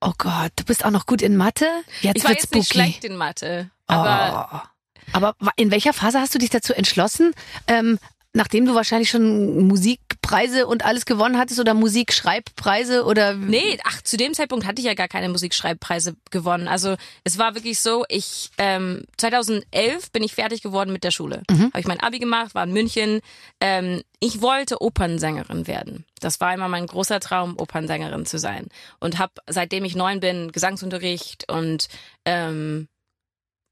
Oh Gott, du bist auch noch gut in Mathe? Jetzt Ich war wird's jetzt nicht spooky. schlecht in Mathe, aber oh. Aber in welcher Phase hast du dich dazu entschlossen, ähm, nachdem du wahrscheinlich schon Musikpreise und alles gewonnen hattest oder Musikschreibpreise oder Nee, ach, zu dem Zeitpunkt hatte ich ja gar keine Musikschreibpreise gewonnen. Also es war wirklich so, ich ähm, 2011 bin ich fertig geworden mit der Schule. Habe ich mein Abi gemacht, war in München. Ähm, ich wollte Opernsängerin werden. Das war immer mein großer Traum, Opernsängerin zu sein. Und habe seitdem ich neun bin Gesangsunterricht und ähm,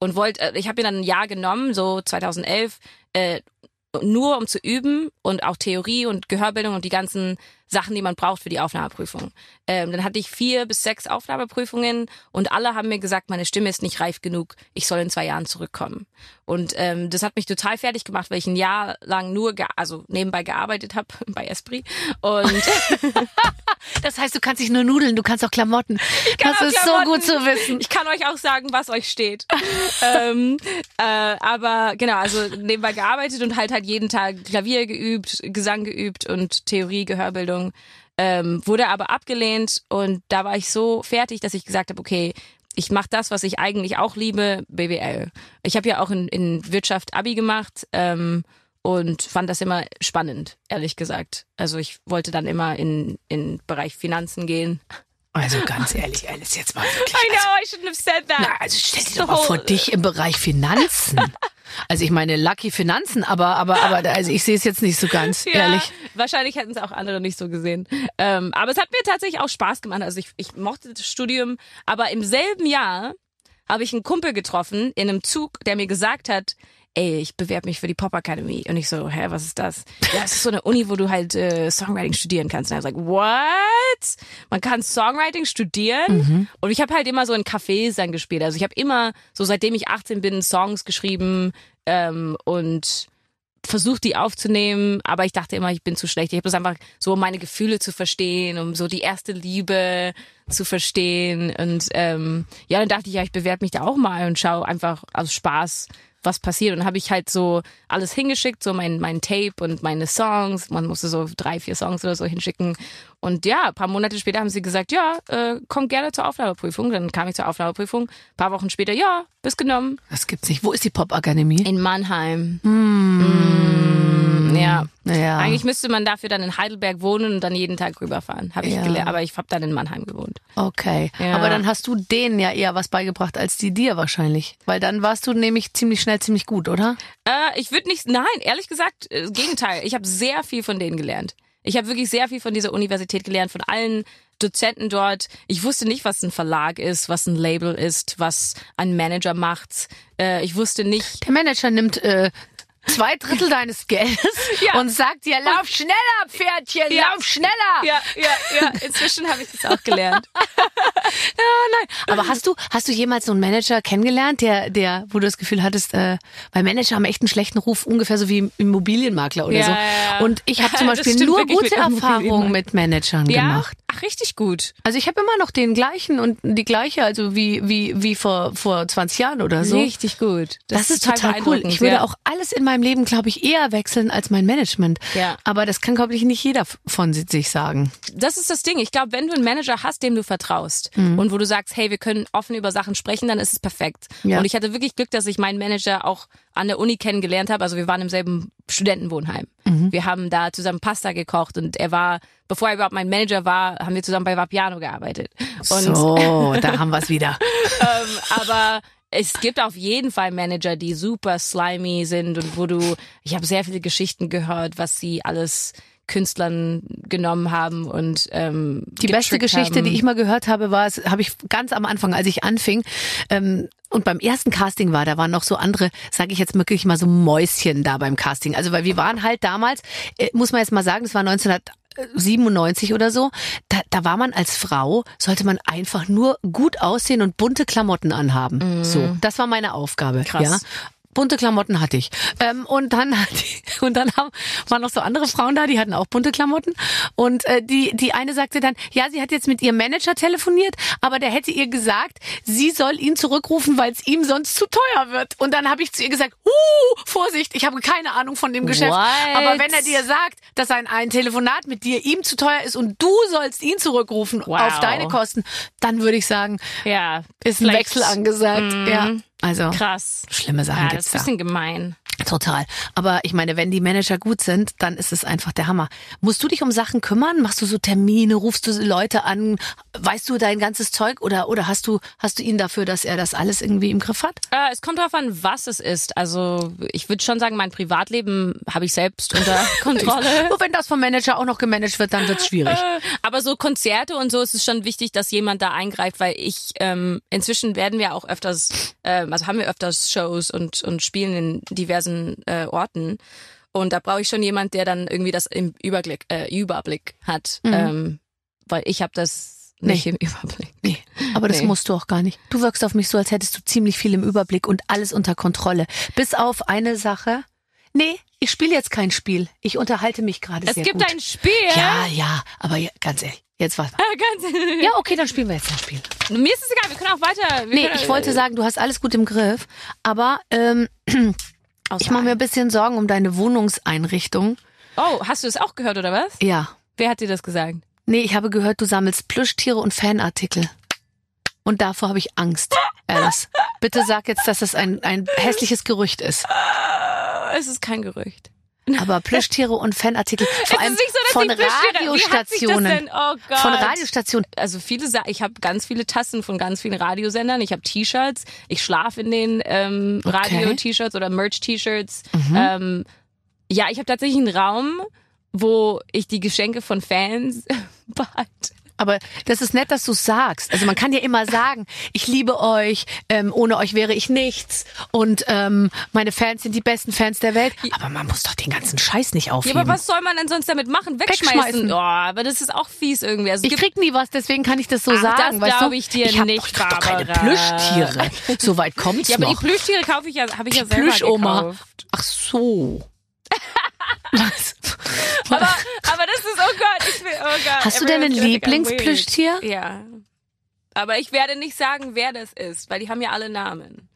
und wollte, äh, ich habe mir dann ein Jahr genommen, so 2011, äh, nur um zu üben und auch Theorie und Gehörbildung und die ganzen Sachen, die man braucht für die Aufnahmeprüfung. Ähm, dann hatte ich vier bis sechs Aufnahmeprüfungen und alle haben mir gesagt, meine Stimme ist nicht reif genug, ich soll in zwei Jahren zurückkommen. Und ähm, das hat mich total fertig gemacht, weil ich ein Jahr lang nur, also nebenbei gearbeitet habe bei Esprit und Das heißt, du kannst nicht nur Nudeln, du kannst auch Klamotten. kann das auch ist Klamotten. so gut zu wissen. Ich kann euch auch sagen, was euch steht. ähm, äh, aber genau, also nebenbei gearbeitet und halt halt jeden Tag Klavier geübt, Gesang geübt und Theorie, Gehörbildung. Ähm, wurde aber abgelehnt und da war ich so fertig, dass ich gesagt habe, okay, ich mache das, was ich eigentlich auch liebe, BWL. Ich habe ja auch in, in Wirtschaft Abi gemacht ähm, und fand das immer spannend, ehrlich gesagt. Also ich wollte dann immer in in Bereich Finanzen gehen. Also ganz ehrlich, Alice, jetzt mal wirklich. I know, Also, I shouldn't have said that. na, also stell dir So- doch mal vor, dich im Bereich Finanzen. Also ich meine, Lucky Finanzen, aber, aber, aber, also ich sehe es jetzt nicht so ganz, ehrlich. Wahrscheinlich hätten es auch andere nicht so gesehen. Ähm, aber es hat mir tatsächlich auch Spaß gemacht. Also ich, ich mochte das Studium, aber im selben Jahr habe ich einen Kumpel getroffen in einem Zug, der mir gesagt hat, ey, ich bewerbe mich für die Pop Academy. Und ich so, hä, was ist das? Ja, es ist so eine Uni, wo du halt äh, Songwriting studieren kannst. Und er sagt, what? Man kann Songwriting studieren? Und ich habe halt immer so in Cafés dann gespielt. Also ich habe immer, so seitdem ich 18 bin, Songs geschrieben ähm, und versucht, die aufzunehmen, aber ich dachte immer, ich bin zu schlecht. Ich habe das einfach so, um meine Gefühle zu verstehen, um so die erste Liebe zu verstehen. Und ähm, ja, dann dachte ich, ja, ich bewerbe mich da auch mal und schaue einfach aus Spaß, was passiert. Und habe ich halt so alles hingeschickt, so mein, mein Tape und meine Songs. Man musste so drei, vier Songs oder so hinschicken. Und ja, ein paar Monate später haben sie gesagt, ja, äh, komm gerne zur Aufnahmeprüfung. Dann kam ich zur Aufnahmeprüfung. Ein paar Wochen später, ja, bist genommen. Das gibt's nicht. Wo ist die Popakademie? In Mannheim. Mm, ja. Ja. Eigentlich müsste man dafür dann in Heidelberg wohnen und dann jeden Tag rüberfahren. Habe ich Ja. gelernt. Aber ich habe dann in Mannheim gewohnt. Okay. Ja. Aber dann hast du denen ja eher was beigebracht als die dir wahrscheinlich. Weil dann warst du nämlich ziemlich schnell ziemlich gut, oder? Äh, ich würde nicht, nein, ehrlich gesagt, äh, Gegenteil. Ich habe sehr viel von denen gelernt. Ich habe wirklich sehr viel von dieser Universität gelernt, von allen Dozenten dort. Ich wusste nicht, was ein Verlag ist, was ein Label ist, was ein Manager macht. Äh, ich wusste nicht. Der Manager nimmt äh, zwei Drittel deines Geldes Ja. und sagt dir, lauf schneller, Pferdchen, Ja. lauf schneller. Ja, ja, ja. Inzwischen habe ich das auch gelernt. Aber hast du, hast du jemals so einen Manager kennengelernt, der, der, wo du das Gefühl hattest, äh, weil Manager haben echt einen schlechten Ruf, ungefähr so wie Immobilienmakler oder Ja, so. ja, ja. Und ich habe zum Das Beispiel nur gute Erfahrungen Immobilienmakler. mit Managern Ja, gemacht. ach richtig gut. Also ich habe immer noch den gleichen und die gleiche, also wie wie wie vor vor 20 Jahren oder so. Richtig gut. Das, ist total cool. beeindruckend, Ich würde ja. auch alles in meinem Leben, glaube ich, eher wechseln als mein Management. Ja. Aber das kann, glaube ich, nicht jeder von sich sagen. das ist das Ding. Ich glaube, wenn du einen Manager hast, dem du vertraust Mhm. und wo du sagst, hey, wir können offen über Sachen sprechen, dann ist es perfekt. Ja. Und ich hatte wirklich Glück, dass ich meinen Manager auch an der Uni kennengelernt habe. Also wir waren im selben Studentenwohnheim. Mhm. Wir haben da zusammen Pasta gekocht und er war, bevor er überhaupt mein Manager war, haben wir zusammen bei Vapiano gearbeitet. Und so, da haben wir es wieder. ähm, aber es gibt auf jeden Fall Manager, die super slimy sind und wo du, ich habe sehr viele Geschichten gehört, was sie alles Künstlern genommen haben und ähm, Die beste Geschichte, die ich mal gehört habe, war, es habe ich ganz am Anfang, als ich anfing, ähm, und beim ersten Casting war, da waren noch so andere, sage ich jetzt wirklich mal so Mäuschen da beim Casting. Also weil wir waren halt damals, äh, muss man jetzt mal sagen, das war 1997 oder so, da, da war man als Frau, sollte man einfach nur gut aussehen und bunte Klamotten anhaben. So, das war meine Aufgabe. Krass. Ja. Bunte Klamotten hatte ich. Ähm, und dann hat die, und dann haben, waren noch so andere Frauen da, die hatten auch bunte Klamotten. Und äh, die, die eine sagte dann, ja, sie hat jetzt mit ihrem Manager telefoniert, aber der hätte ihr gesagt, sie soll ihn zurückrufen, weil es ihm sonst zu teuer wird. Und dann habe ich zu ihr gesagt, uh, Vorsicht, ich habe keine Ahnung von dem Geschäft. What? Aber wenn er dir sagt, dass ein, ein Telefonat mit dir ihm zu teuer ist und du sollst ihn zurückrufen Wow. auf deine Kosten, dann würde ich sagen, ja, ist ein Wechsel angesagt. Ja. Also Krass. schlimme Sachen Ja, das gibt's ist da. ein bisschen gemein. Total. Aber ich meine, wenn die Manager gut sind, dann ist es einfach der Hammer. Musst du dich um Sachen kümmern? Machst du so Termine? Rufst du Leute an? Weißt du dein ganzes Zeug? Oder, oder hast du, hast du ihn dafür, dass er das alles irgendwie im Griff hat? Äh, es kommt darauf an, was es ist. Also ich würde schon sagen, mein Privatleben habe ich selbst unter Kontrolle. Nur wenn das vom Manager auch noch gemanagt wird, dann wird's schwierig. Äh, Aber so Konzerte und so ist es schon wichtig, dass jemand da eingreift, weil ich ähm, inzwischen werden wir auch öfters, ähm, also haben wir öfters Shows und und spielen in diversen äh, Orten und da brauche ich schon jemand, der dann irgendwie das im Überblick äh, Überblick hat, ähm, weil ich habe das nicht Nee. im Überblick. Nee, aber das Nee. musst du auch gar nicht. Du wirkst auf mich so, als hättest du ziemlich viel im Überblick und alles unter Kontrolle. Bis auf eine Sache. Nee, ich spiele jetzt kein Spiel. Ich unterhalte mich gerade Es sehr gibt gut. ein Spiel. Ja, ja, aber ja, ganz ehrlich, jetzt was. Ganz, Ja, okay, dann spielen wir jetzt ein Spiel. Mir ist es egal, wir können auch weiter. Wir Nee, ich wollte sagen, du hast alles gut im Griff, aber ähm, außer ich mache mir ein bisschen Sorgen um deine Wohnungseinrichtung. Oh, hast du es auch gehört oder was? Ja. Wer hat dir das gesagt? Nee, ich habe gehört, du sammelst Plüschtiere und Fanartikel. Und davor habe ich Angst, Alice. Bitte sag jetzt, dass das ein, ein hässliches Gerücht ist. Es ist kein Gerücht. Aber Plüschtiere und Fanartikel, vor allem so, dass von das Radiostationen. Oh. Von Radiostationen. also viele Sa ich habe ganz viele Tassen von ganz vielen Radiosendern. Ich habe T-Shirts. Ich schlafe in den ähm, Okay. Radio-T-Shirts oder Merch-T-Shirts. Ähm, ja, ich habe tatsächlich einen Raum, wo ich die Geschenke von Fans behalte. Aber das ist nett, dass du sagst. Also man kann ja immer sagen, ich liebe euch, ähm, ohne euch wäre ich nichts und ähm, meine Fans sind die besten Fans der Welt. Aber man muss doch den ganzen Scheiß nicht Ja, aufheben. aber was soll man denn sonst damit machen? Wegschmeißen? Wegschmeißen. Oh, aber das ist auch fies irgendwie. Also ich krieg nie was, deswegen kann ich das so Ach, sagen. das weißt glaub du? ich dir ich hab nicht, doch, ich hab doch keine. Plüschtiere. So weit kommt's ja, aber die noch. Plüschtiere kaufe ich ja, habe ich ja selber Plüschoma. gekauft. Ach so. Was? Aber, aber das ist, oh Gott, Gott. Hast du denn ein Lieblingsplüschtier? Ja. Aber ich werde nicht sagen, wer das ist, weil die haben ja alle Namen.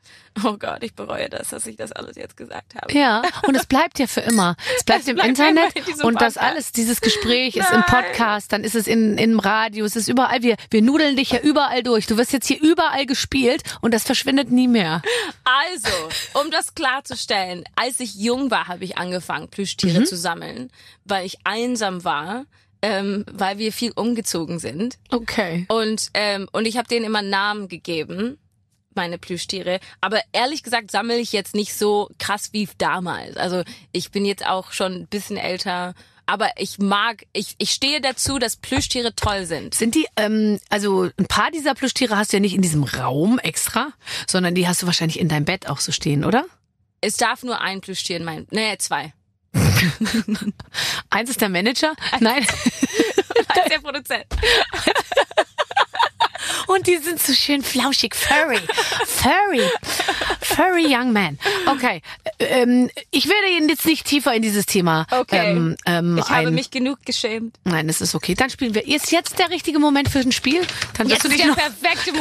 Oh Gott, ich bereue das, dass ich das alles jetzt gesagt habe. Ja, und es bleibt ja für immer. Es bleibt Es im bleibt Internet in und das alles, dieses Gespräch ist im Nein. Podcast, dann ist es in, im Radio, es ist überall. Wir, wir nudeln dich ja überall durch. Du wirst jetzt hier überall gespielt und das verschwindet nie mehr. Also, um das klarzustellen, als ich jung war, habe ich angefangen, Plüschtiere Mhm. zu sammeln, weil ich einsam war, ähm, weil wir viel umgezogen sind. Okay. Und, ähm, und ich habe denen immer Namen gegeben, meine Plüschtiere. Aber ehrlich gesagt sammle ich jetzt nicht so krass wie damals. Also ich bin jetzt auch schon ein bisschen älter. Aber ich mag, ich, ich stehe dazu, dass Plüschtiere toll sind. Sind die, ähm, also ein paar dieser Plüschtiere hast du ja nicht in diesem Raum extra, sondern die hast du wahrscheinlich in deinem Bett auch so stehen, oder? Es darf nur ein Plüschtier in meinem, nee, zwei. Eins ist der Manager, nein. Als der Produzent. Und die sind so schön flauschig, furry, furry, furry young man. Okay, ähm, ich werde Ihnen jetzt nicht tiefer in dieses Thema Okay. ähm, ähm, Ich habe mich genug geschämt. Nein, es ist okay. Dann spielen wir. Ist jetzt der richtige Moment für ein Spiel? Dann wirst Jetzt du dich noch,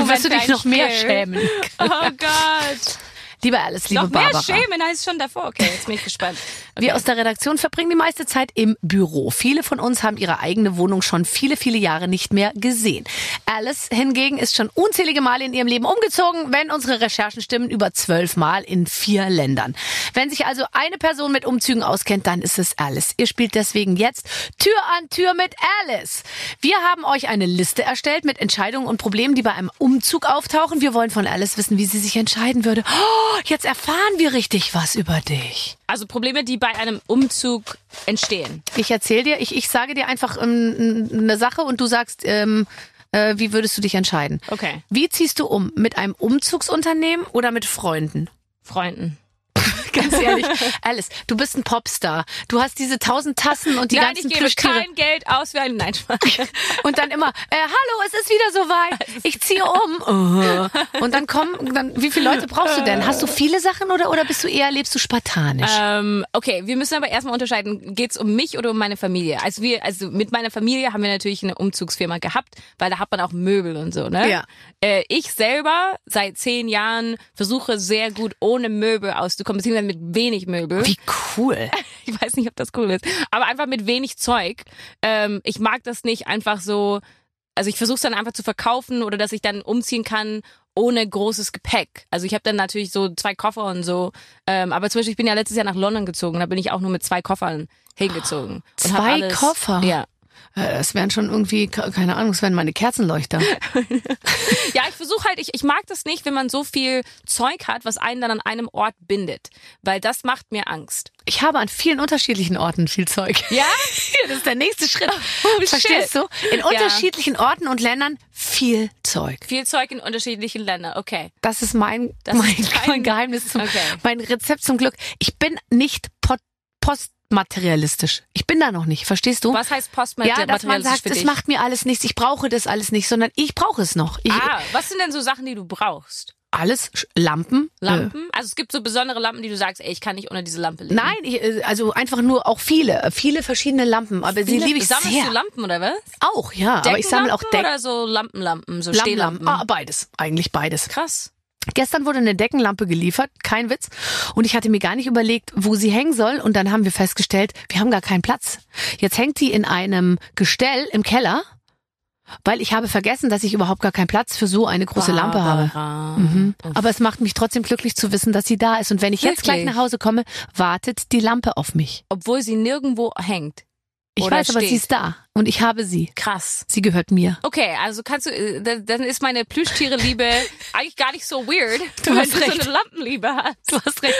wirst du dich noch mehr schämen. Oh Gott. Liebe Alice, liebe Noch mehr Barbara. schämen als schon davor. Okay, jetzt bin ich gespannt. Okay. Wir aus der Redaktion verbringen die meiste Zeit im Büro. Viele von uns haben ihre eigene Wohnung schon viele, viele Jahre nicht mehr gesehen. Alice hingegen ist schon unzählige Male in ihrem Leben umgezogen, wenn unsere Recherchen stimmen, über zwölf Mal in vier Ländern. Wenn sich also eine Person mit Umzügen auskennt, dann ist es Alice. Ihr spielt deswegen jetzt Tür an Tür mit Alice. Wir haben euch eine Liste erstellt mit Entscheidungen und Problemen, die bei einem Umzug auftauchen. Wir wollen von Alice wissen, wie sie sich entscheiden würde. Oh, jetzt erfahren wir richtig was über dich. Also Probleme, die bei einem Umzug entstehen. Ich erzähle dir, ich, ich sage dir einfach ähm, eine Sache und du sagst, ähm, äh, wie würdest du dich entscheiden? Okay. Wie ziehst du um? Mit einem Umzugsunternehmen oder mit Freunden? Freunden. Ganz ehrlich, Alice, du bist ein Popstar. Du hast diese tausend Tassen und die Nein, ganzen ich gebe Plüschtiere. kein Geld aus für einen Nein. Und dann immer, äh, hallo, es ist wieder soweit. Ich ziehe um. Uh. Und dann kommen, dann, wie viele Leute brauchst du denn? Hast du viele Sachen oder, oder bist du eher, lebst du spartanisch? Ähm, okay, wir müssen aber erstmal unterscheiden, geht's um mich oder um meine Familie? Also wir, also mit meiner Familie haben wir natürlich eine Umzugsfirma gehabt, weil da hat man auch Möbel und so, ne? Ja. Äh, ich selber seit zehn Jahren versuche sehr gut ohne Möbel auszukommen, beziehungsweise mit wenig Möbel. Wie cool. Ich weiß nicht, ob das cool ist, aber einfach mit wenig Zeug. Ähm, ich mag das nicht einfach so. Also ich versuche es dann einfach zu verkaufen oder dass ich dann umziehen kann ohne großes Gepäck. Also ich habe dann natürlich so zwei Koffer und so. Ähm, aber zum Beispiel, ich bin ja letztes Jahr nach London gezogen, da bin ich auch nur mit zwei Koffern hingezogen. Zwei Koffer? Ja. Äh, Das wären schon irgendwie, keine Ahnung, das wären meine Kerzenleuchter. Ja, ich versuche halt, ich, ich mag das nicht, wenn man so viel Zeug hat, was einen dann an einem Ort bindet. Weil das macht mir Angst. Ich habe an vielen unterschiedlichen Orten viel Zeug. Ja? Das ist der nächste Schritt. Oh, Verstehst shit. du? In unterschiedlichen Orten und Ländern viel Zeug. Viel Zeug in unterschiedlichen Ländern. Okay. Das ist mein, Das mein, ist mein Geheimnis zum, Okay. mein Rezept zum Glück. Ich bin nicht pot, postmaterialistisch. Ich bin da noch nicht. Verstehst du? Was heißt ja, dass man postmaterialistisch sagt, es macht mir alles nichts. Ich brauche das alles nicht, sondern ich brauche es noch. Ich, Ah, was sind denn so Sachen, die du brauchst? Alles, Lampen. Äh, Lampen? Also es gibt so besondere Lampen, die du sagst, ey, ich kann nicht ohne diese Lampe leben. nein, ich, äh, also einfach nur auch viele, viele verschiedene Lampen. Aber sie Viele- liebe ich Sammelst sehr. du Lampen oder was? Auch, ja. Aber ich sammle auch Decken. oder so Lampenlampen, so Lampenlampen. Stehlampen? Ah, beides. Eigentlich beides. Krass. Gestern wurde eine Deckenlampe geliefert, kein Witz. Und ich hatte mir gar nicht überlegt, wo sie hängen soll. Und dann haben wir festgestellt, wir haben gar keinen Platz. Jetzt hängt die in einem Gestell im Keller, weil ich habe vergessen, dass ich überhaupt gar keinen Platz für so eine große Lampe habe. Barbara. Mhm. Aber es macht mich trotzdem glücklich zu wissen, dass sie da ist. Und wenn ich jetzt gleich Wirklich? nach Hause komme, wartet die Lampe auf mich. Obwohl sie nirgendwo hängt. Ich weiß aber, steht. sie ist da. Und ich habe sie. Krass. Sie gehört mir. Okay, also kannst du, äh, dann ist meine Plüschtiere-Liebe eigentlich gar nicht so weird, Du hast du recht. so eine Lampenliebe hast. Du hast recht.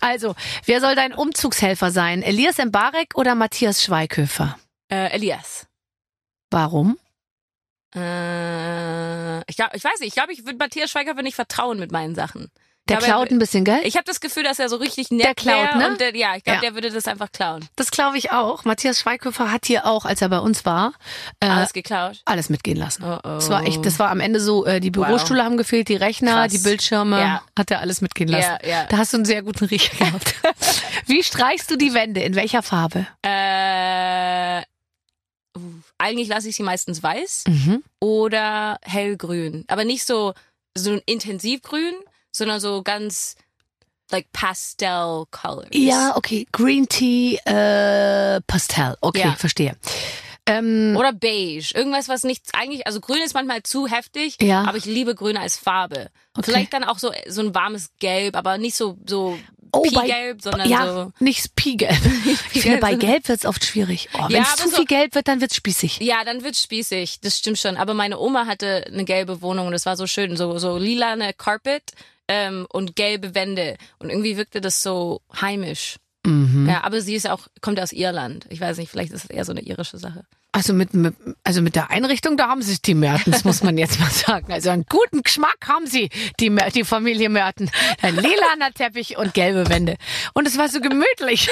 Also, wer soll dein Umzugshelfer sein? Elias Mbarek oder Matthias Schweighöfer? Äh, Elias. Warum? Äh, ich, glaub, ich weiß nicht, ich glaube, ich würde Matthias Schweighöfer nicht vertrauen mit meinen Sachen. Der glaube, er klaut ein bisschen, gell? Ich habe das Gefühl, dass er so richtig nett Der klaut, ne? Der, ja, ich glaube, Ja. der würde das einfach klauen. Das glaube ich auch. Matthias Schweighöfer hat hier auch, als er bei uns war, äh, Alles geklaut. alles mitgehen lassen. Oh, oh. Das war echt, das war am Ende so, äh, die Bürostühle haben gefehlt, die Rechner, Krass. die Bildschirme, Ja. hat er alles mitgehen lassen. Ja, ja. Da hast du einen sehr guten Riecher gehabt. Wie streichst du die Wände? In welcher Farbe? Äh, uh, eigentlich lasse ich sie meistens weiß Mhm. oder hellgrün. Aber nicht so, so ein intensivgrün, sondern so ganz like pastel colors. Ja, okay. Green Tea, äh, Pastel. Okay, Ja. verstehe. Ähm, Oder beige. Irgendwas, was nicht eigentlich, also grün ist manchmal zu heftig, Ja. aber ich liebe grün als Farbe. Okay. Vielleicht dann auch so, so ein warmes Gelb, aber nicht so, so Oh, bei- Pie-Gelb, sondern ja, so. nicht Piegelb. Ich finde, Gelb, bei Gelb wird's oft schwierig. Oh, Wenn Ja, es aber zu so- viel Gelb wird, dann wird's spießig. Ja, dann wird's spießig. Das stimmt schon. Aber meine Oma hatte eine gelbe Wohnung und das war so schön. So, so lilane Carpet ähm, und gelbe Wände. Und irgendwie wirkte das so heimisch. Mhm. Ja, aber sie ist auch, kommt aus Irland. Ich weiß nicht, vielleicht ist es eher so eine irische Sache. Also mit, mit, also mit der Einrichtung, da haben sich die Mertens, muss man jetzt mal sagen. Also einen guten Geschmack haben sie, die, die Familie Merten. Ein lilaner Teppich und gelbe Wände. Und es war so gemütlich.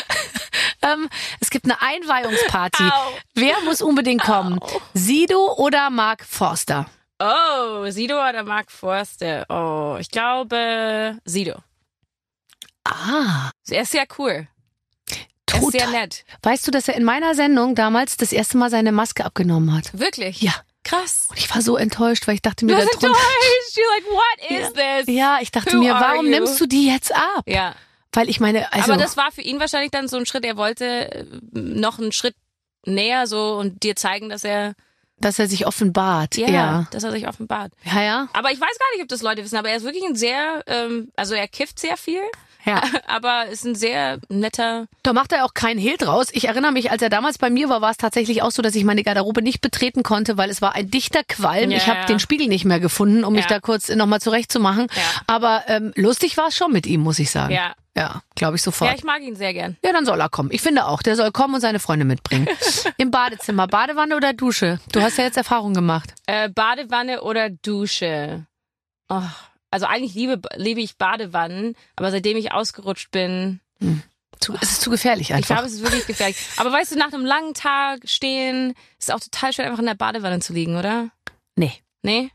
ähm, es gibt eine Einweihungsparty. Au. Wer muss unbedingt kommen? Sido oder Mark Forster? Oh, Sido oder Mark Forster? Oh, ich glaube Sido. Ah, Er ist sehr cool. Er ist total. sehr nett. Weißt du, dass er in meiner Sendung damals das erste Mal seine Maske abgenommen hat? Wirklich? Ja. Krass. Und ich war so enttäuscht, weil ich dachte mir, Du warst enttäuscht. You're like, what is this? Ja, ich dachte Who mir, warum you? nimmst du die jetzt ab? Ja. Weil ich meine, also. Aber das war für ihn wahrscheinlich dann so ein Schritt, er wollte äh, noch einen Schritt näher so und dir zeigen, dass er, dass er sich offenbart. ja, Ja. dass er sich offenbart. Ja, ja. Aber ich weiß gar nicht, ob das Leute wissen, aber er ist wirklich ein sehr, ähm, also er kifft sehr viel, ja. aber ist ein sehr netter, Da macht er auch keinen Hehl draus. Ich erinnere mich, als er damals bei mir war, war es tatsächlich auch so, dass ich meine Garderobe nicht betreten konnte, weil es war ein dichter Qualm. Ja, ich habe ja. den Spiegel nicht mehr gefunden, um mich da kurz nochmal zurechtzumachen. Ja. Aber ähm, lustig war es schon mit ihm, muss ich sagen. ja. Ja, glaube ich sofort. Ja, ich mag ihn sehr gern. Ja, dann soll er kommen. Ich finde auch, der soll kommen und seine Freunde mitbringen. Im Badezimmer, Badewanne oder Dusche? Du hast ja jetzt Erfahrung gemacht. Äh, Badewanne oder Dusche? Oh, also eigentlich liebe, liebe ich Badewannen, aber seitdem ich ausgerutscht bin, Zu, es ist zu gefährlich ich einfach. glaube, es ist wirklich gefährlich. Aber weißt du, nach einem langen Tag stehen, ist auch total schön, einfach in der Badewanne zu liegen, oder? nee. Nee?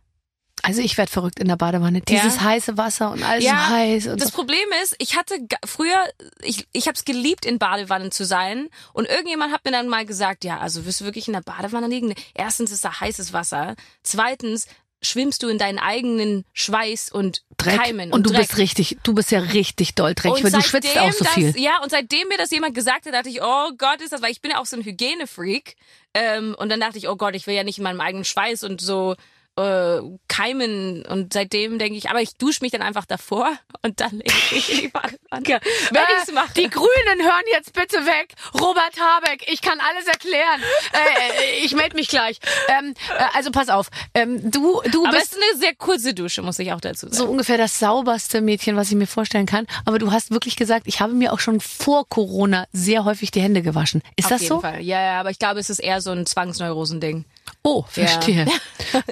Also ich werd verrückt in der Badewanne. Dieses heiße Wasser und alles Ja, so heiß. Und Das so. Problem ist, ich hatte früher, ich, ich habe es geliebt, in Badewannen zu sein. Und irgendjemand hat mir dann mal gesagt, ja, also wirst du wirklich in der Badewanne liegen? Erstens ist da heißes Wasser. Zweitens schwimmst du in deinen eigenen Schweiß und Dreck. Keimen. und du Dreck. bist richtig, du bist ja richtig doll dreckig, weil du schwitzt auch so das, viel. Ja, und seitdem mir das jemand gesagt hat, dachte ich, oh Gott, ist das, weil ich bin ja auch so ein Hygienefreak. Ähm, und dann dachte ich, oh Gott, ich will ja nicht in meinem eigenen Schweiß und so äh, keimen. Und seitdem denke ich, aber ich dusche mich dann einfach davor und dann lege ich in die Badewanne. Wenn ich's mache. Äh, Die Grünen hören jetzt bitte weg. Robert Habeck, ich kann alles erklären. äh, äh, ich melde mich gleich. Ähm, äh, also pass auf, ähm, du, du Aber es bist ist eine sehr kurze Dusche, muss ich auch dazu sagen. so ungefähr das sauberste Mädchen, was ich mir vorstellen kann. Aber du hast wirklich gesagt, ich habe mir auch schon vor Corona sehr häufig die Hände gewaschen. Ist Auf das jeden so? Fall. Ja, ja, aber ich glaube, es ist eher so ein Zwangsneurosending. Oh, verstehe.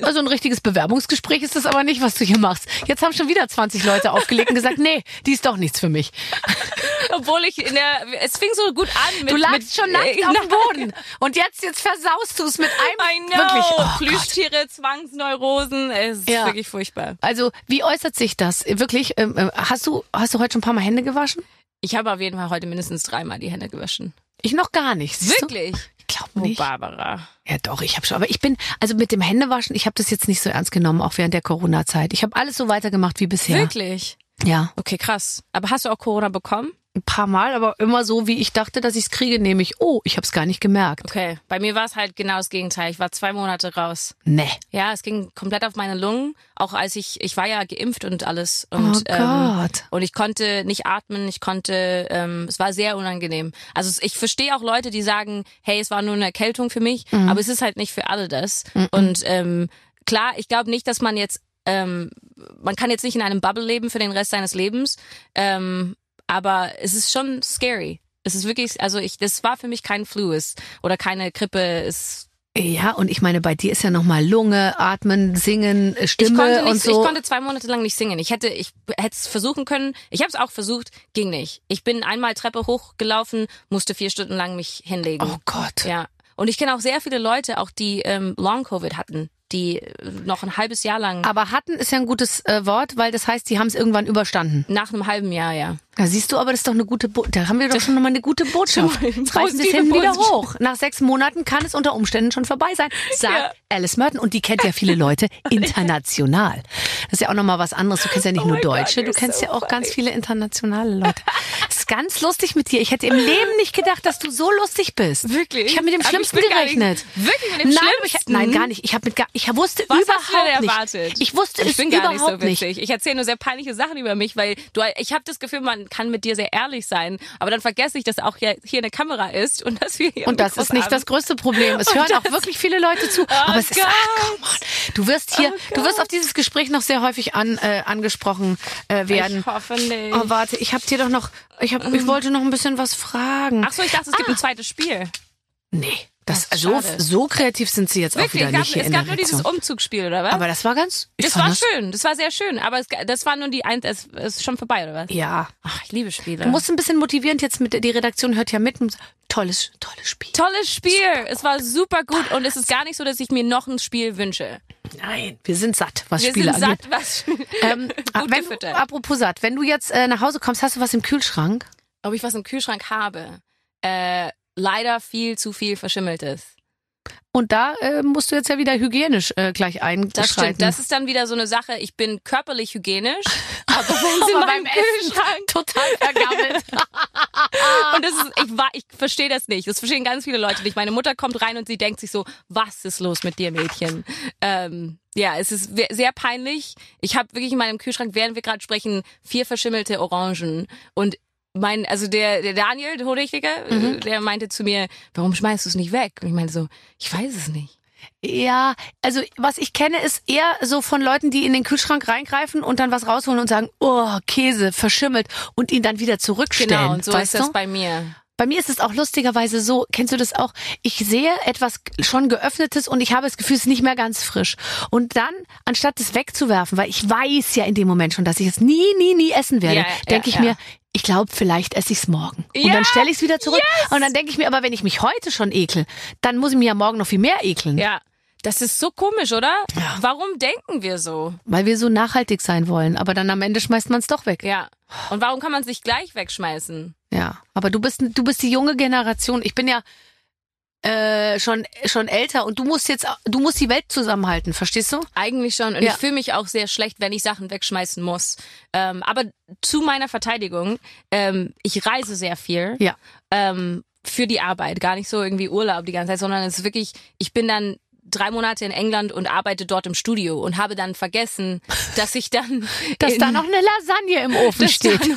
Also ein richtiges Bewerbungsgespräch ist das aber nicht, was du hier machst. Jetzt haben schon wieder 20 Leute aufgelegt und gesagt, nee, die ist doch nichts für mich. Obwohl ich in der, es fing so gut an mit, Du lagst mit, schon nackt äh, auf dem Boden. Und jetzt, jetzt versaust du es mit I einem. know. Wirklich. Oh Gott. Plüschtiere, Zwangsneurosen, es ist Ja. wirklich furchtbar. Also, wie äußert sich das? Wirklich, ähm, äh, hast du, hast du heute schon ein paar Mal Hände gewaschen? Ich habe auf jeden Fall heute mindestens dreimal die Hände gewaschen. Ich noch gar nicht. Wirklich? Du? Glaube Oh, nicht. Barbara. Ja, doch, ich habe schon. Aber ich bin, also mit dem Händewaschen, ich habe das jetzt nicht so ernst genommen, auch während der Corona-Zeit. Ich habe alles so weitergemacht wie bisher. Wirklich? Ja, Okay, krass. Aber hast du auch Corona bekommen? Ein paar Mal, aber immer so, wie ich dachte, dass ich es kriege, nämlich, oh, ich habe es gar nicht gemerkt. Okay. Bei mir war es halt genau das Gegenteil. Ich war zwei Monate raus. Nee. Ja, es ging komplett auf meine Lungen. Auch als ich, ich war ja geimpft und alles. Und, oh ähm, Gott. und ich konnte nicht atmen, ich konnte, ähm, es war sehr unangenehm. Also ich verstehe auch Leute, die sagen, hey, es war nur eine Erkältung für mich, Mhm. aber es ist halt nicht für alle das. Und ähm, klar, ich glaube nicht, dass man jetzt, ähm, man kann jetzt nicht in einem Bubble leben für den Rest seines Lebens, ähm, aber es ist schon scary. Es ist wirklich, also ich, das war für mich kein Flu es, oder keine Grippe. Es Ja, und ich meine, bei dir ist ja nochmal Lunge, Atmen, Singen, äh, Ich Stimme konnte, und nicht, so. ich konnte zwei Monate lang nicht singen. Ich hätte, ich hätte es versuchen können. Ich habe es auch versucht, ging nicht. Ich bin einmal Treppe hochgelaufen, musste vier Stunden lang mich hinlegen. oh Gott. Ja. Und ich kenne auch sehr viele Leute, auch die ähm, Long Covid hatten, die äh, noch ein halbes Jahr lang. Aber hatten ist ja ein gutes äh, Wort, weil das heißt, die haben es irgendwann überstanden. nach einem halben Jahr, ja. Da siehst du, aber das ist doch eine gute Bo da haben wir doch schon nochmal eine gute Botschaft. Mal Jetzt reißen wir es hinten wieder Botschaft. hoch. Nach sechs Monaten kann es unter Umständen schon vorbei sein, sagt Ja. Alice Merton. Und die kennt ja viele Leute international. Das ist ja auch nochmal was anderes. Du kennst ja nicht Oh nur my God, Deutsche, du kennst so ja auch ganz funny. viele internationale Leute. Ist ganz lustig mit dir. Ich hätte im Leben nicht gedacht, dass du so lustig bist. Wirklich? Ich habe mit dem Schlimmsten gar nicht- gerechnet. wirklich mit dem nein, aber ich, Schlimmsten? nein, gar nicht. Ich habe mit gar, ich wusste Was überhaupt hast du denn nicht. erwartet? Ich wusste ich es bin gar nicht so witzig. Ich erzähle nur sehr peinliche Sachen über mich, weil du, ich habe das Gefühl, man kann mit dir sehr ehrlich sein, aber dann vergesse ich, dass auch hier, hier eine Kamera ist und dass wir hier Und das ist nicht haben. das größte Problem. Es Und hören auch wirklich viele Leute zu. aber es ist, Gott. ach, come on. Du wirst hier, Oh du wirst auf dieses Gespräch noch sehr häufig an, äh, angesprochen äh, werden. Ich hoffe nicht. Oh, warte, ich habe dir doch noch, ich hab, ich wollte noch ein bisschen was fragen. Ach so, ich dachte, es gibt ein zweites Spiel. nee, das, Ach, so, schade. so kreativ sind sie jetzt auch Wirklich, wieder es gab, nicht hier es gab nur dieses. Umzugsspiel, oder was? Aber das war ganz, das war schön, das war sehr schön, aber es, das war nur die ein, es ist schon vorbei, oder was? Ja. Ach, ich liebe Spiele. Du musst ein bisschen motivierend jetzt mit, die Redaktion hört ja mit. und- Tolles, tolles Spiel. Tolles Spiel, es war super gut und es ist gar nicht so, dass ich mir noch ein Spiel wünsche. Nein, wir sind satt, was Wir Spiele sind angeht. satt, was Ähm, gut wenn, gefüttert. apropos satt, wenn du jetzt äh, nach Hause kommst, hast du was im Kühlschrank? Ob ich was im Kühlschrank habe? Äh, leider viel zu viel Verschimmeltes. Und da äh, musst du jetzt ja wieder hygienisch äh, gleich einschreiten. Das stimmt. Das ist dann wieder so eine Sache. Ich bin körperlich hygienisch, aber wenn sie Aber meinem beim Essen Kühlschrank total vergammelt. und das ist, ich war, ich verstehe das nicht. Das verstehen ganz viele Leute nicht. Meine Mutter kommt rein und sie denkt sich so, was ist los mit dir, Mädchen? Ähm, ja, es ist sehr peinlich. Ich habe wirklich in meinem Kühlschrank, während wir gerade sprechen, vier verschimmelte Orangen und mein, also der, der Daniel, der Mhm. äh, der meinte zu mir, warum schmeißt du es nicht weg? Und ich meinte so, ich weiß es nicht. ja, also was ich kenne, ist eher so von Leuten, die in den Kühlschrank reingreifen und dann was rausholen und sagen, oh, Käse, verschimmelt und ihn dann wieder zurückstellen. Genau, und so weißt ist das du? bei mir. Bei mir ist es auch lustigerweise so, kennst du das auch? Ich sehe etwas schon geöffnetes und ich habe das Gefühl, es ist nicht mehr ganz frisch. Und dann, anstatt es wegzuwerfen, weil ich weiß ja in dem Moment schon, dass ich es nie, nie, nie essen werde, Ja, ja, denke ich ja. mir, ich glaube, vielleicht esse ich es morgen. Und Ja, dann stelle ich es wieder zurück. Und dann denke ich mir, aber wenn ich mich heute schon ekel, dann muss ich mir ja morgen noch viel mehr ekeln. Ja. Das ist so komisch, oder? Warum denken wir so? Weil wir so nachhaltig sein wollen. Aber dann am Ende schmeißt man es doch weg. Ja. Und warum kann man es nicht gleich wegschmeißen? Ja, aber du bist du bist die junge Generation. Ich bin ja äh, schon schon älter und du musst jetzt du musst die Welt zusammenhalten, verstehst du? Eigentlich schon. Und Ja. ich fühle mich auch sehr schlecht, wenn ich Sachen wegschmeißen muss. Ähm, aber zu meiner Verteidigung, ähm, ich reise sehr viel. Ja. Ähm, für die Arbeit. Gar nicht so irgendwie Urlaub die ganze Zeit, sondern es ist wirklich, ich bin dann drei Monate in England und arbeite dort im Studio und habe dann vergessen, dass ich dann Dass in, da noch eine Lasagne im Ofen steht.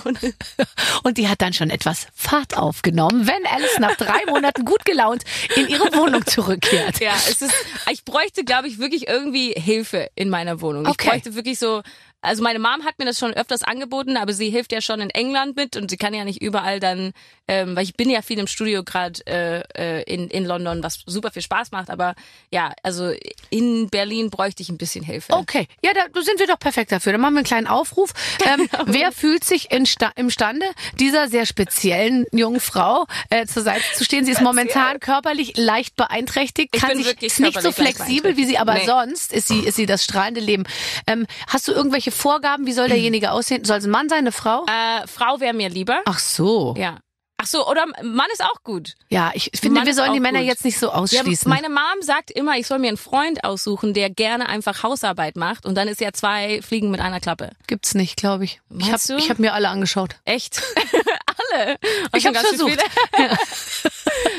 Und die hat dann schon etwas Fahrt aufgenommen, wenn Alice nach drei Monaten gut gelaunt in ihre Wohnung zurückkehrt. Ja, es ist, ich bräuchte, glaube ich, wirklich irgendwie Hilfe in meiner Wohnung. Okay. Ich bräuchte wirklich so, also meine Mom hat mir das schon öfters angeboten, aber sie hilft ja schon in England mit und sie kann ja nicht überall dann, ähm, weil ich bin ja viel im Studio gerade äh, äh, in, in London, was super viel Spaß macht, aber ja, also in Berlin bräuchte ich ein bisschen Hilfe. Okay, ja, da sind wir doch perfekt dafür. Dann machen wir einen kleinen Aufruf. Ähm, wer fühlt sich in Sta imstande, dieser sehr speziellen jungen Frau äh, zur Seite zu stehen? Sie ist momentan körperlich leicht beeinträchtigt, kann sich nicht so flexibel wie sie, aber Nee. sonst ist sie ist sie das strahlende Leben. Ähm, hast du irgendwelche Vorgaben? Wie soll derjenige aussehen? Soll es ein Mann sein, eine Frau? Äh, Frau wäre mir lieber. Ach so. Ja. Ach so, oder Mann ist auch gut. Ja, ich finde, Mann wir sollen die Männer gut. jetzt nicht so Ja, ausschließen. meine Mom sagt immer, ich soll mir einen Freund aussuchen, der gerne einfach Hausarbeit macht und dann ist ja zwei Fliegen mit einer Klappe. Gibt's nicht, glaube ich. Ich habe Meinst ich hab mir alle angeschaut. Echt? Alle. Und Ich schön versucht.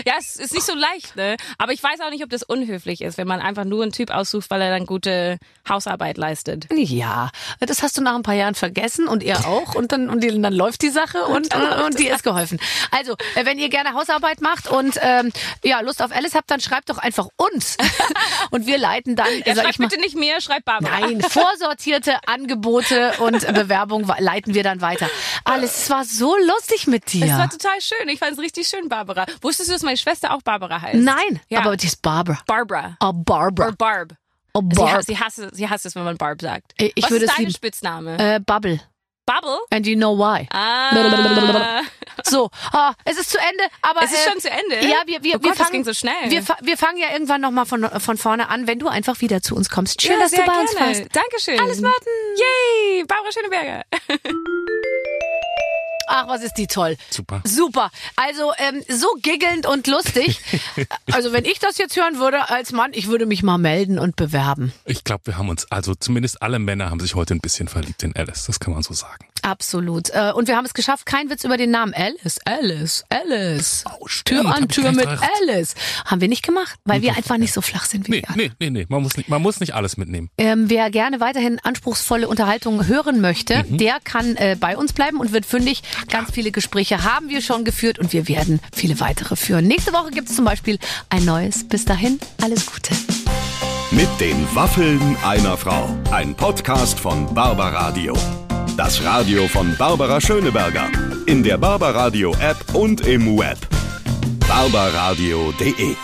ja, es ist nicht so leicht, ne? Aber ich weiß auch nicht, ob das unhöflich ist, wenn man einfach nur einen Typ aussucht, weil er dann gute Hausarbeit leistet. Ja, das hast du nach ein paar Jahren vergessen und ihr auch und dann und die, dann läuft die Sache und und, und dir ist geholfen. Also, wenn ihr gerne Hausarbeit macht und ähm, ja Lust auf Alice habt, dann schreibt doch einfach uns und wir leiten dann, Ja, sag schreib ich mal, bitte nicht mir, schreib Barbara. Nein, vorsortierte Angebote und Bewerbung leiten wir dann weiter. Alice, es war so lustig mit dir. Es war total schön. Ich fand es richtig schön, Barbara. Wusstest du, dass meine Schwester auch Barbara heißt. Nein, Ja. aber die ist Barbara. Barbara. Oh, Barbara. Oder Barb. Oh, Sie, Barb. hasst, sie, hasst, es- sie hasst es, wenn man Barb sagt. Ich- Was würde ist dein. Spitzname? Äh, Bubble. Bubble? And you know why. Ah. So, ah, es ist zu Ende, aber Es ist äh, schon zu Ende? Ja, wir, wir, oh wir Gott, fangen das ging so schnell. Wir, wir fangen ja irgendwann noch mal von von vorne an, wenn du einfach wieder zu uns kommst. Schön, ja, dass du bei uns gerne. warst. Dankeschön. Alles warten. Yay, Barbara Schöneberger. Ach, was ist die toll. Super. Super. Also ähm, so giggelnd und lustig. also wenn ich das jetzt hören würde als Mann, ich würde mich mal melden und bewerben. Ich glaube, wir haben uns, also zumindest alle Männer haben sich heute ein bisschen verliebt in Alice. Das kann man so sagen. Absolut. Äh, und wir haben es geschafft, kein Witz über den Namen Alice. Alice. Alice. Oh, stimmt, Tür an Tür mit gedacht. Alice. Haben wir nicht gemacht, weil wir einfach nicht so flach sind wie Nee, die anderen. nee, nee, nee. Man muss nicht, man muss nicht alles mitnehmen. Ähm, wer gerne weiterhin anspruchsvolle Unterhaltung hören möchte, Mhm. der kann äh, bei uns bleiben und wird fündig. Ganz viele Gespräche haben wir schon geführt und wir werden viele weitere führen. Nächste Woche gibt es zum Beispiel ein neues. Bis dahin, alles Gute. Mit den Waffeln einer Frau. Ein Podcast von Barbaradio. Das Radio von Barbara Schöneberger. In der Barbaradio App und im Web. barbaradio.de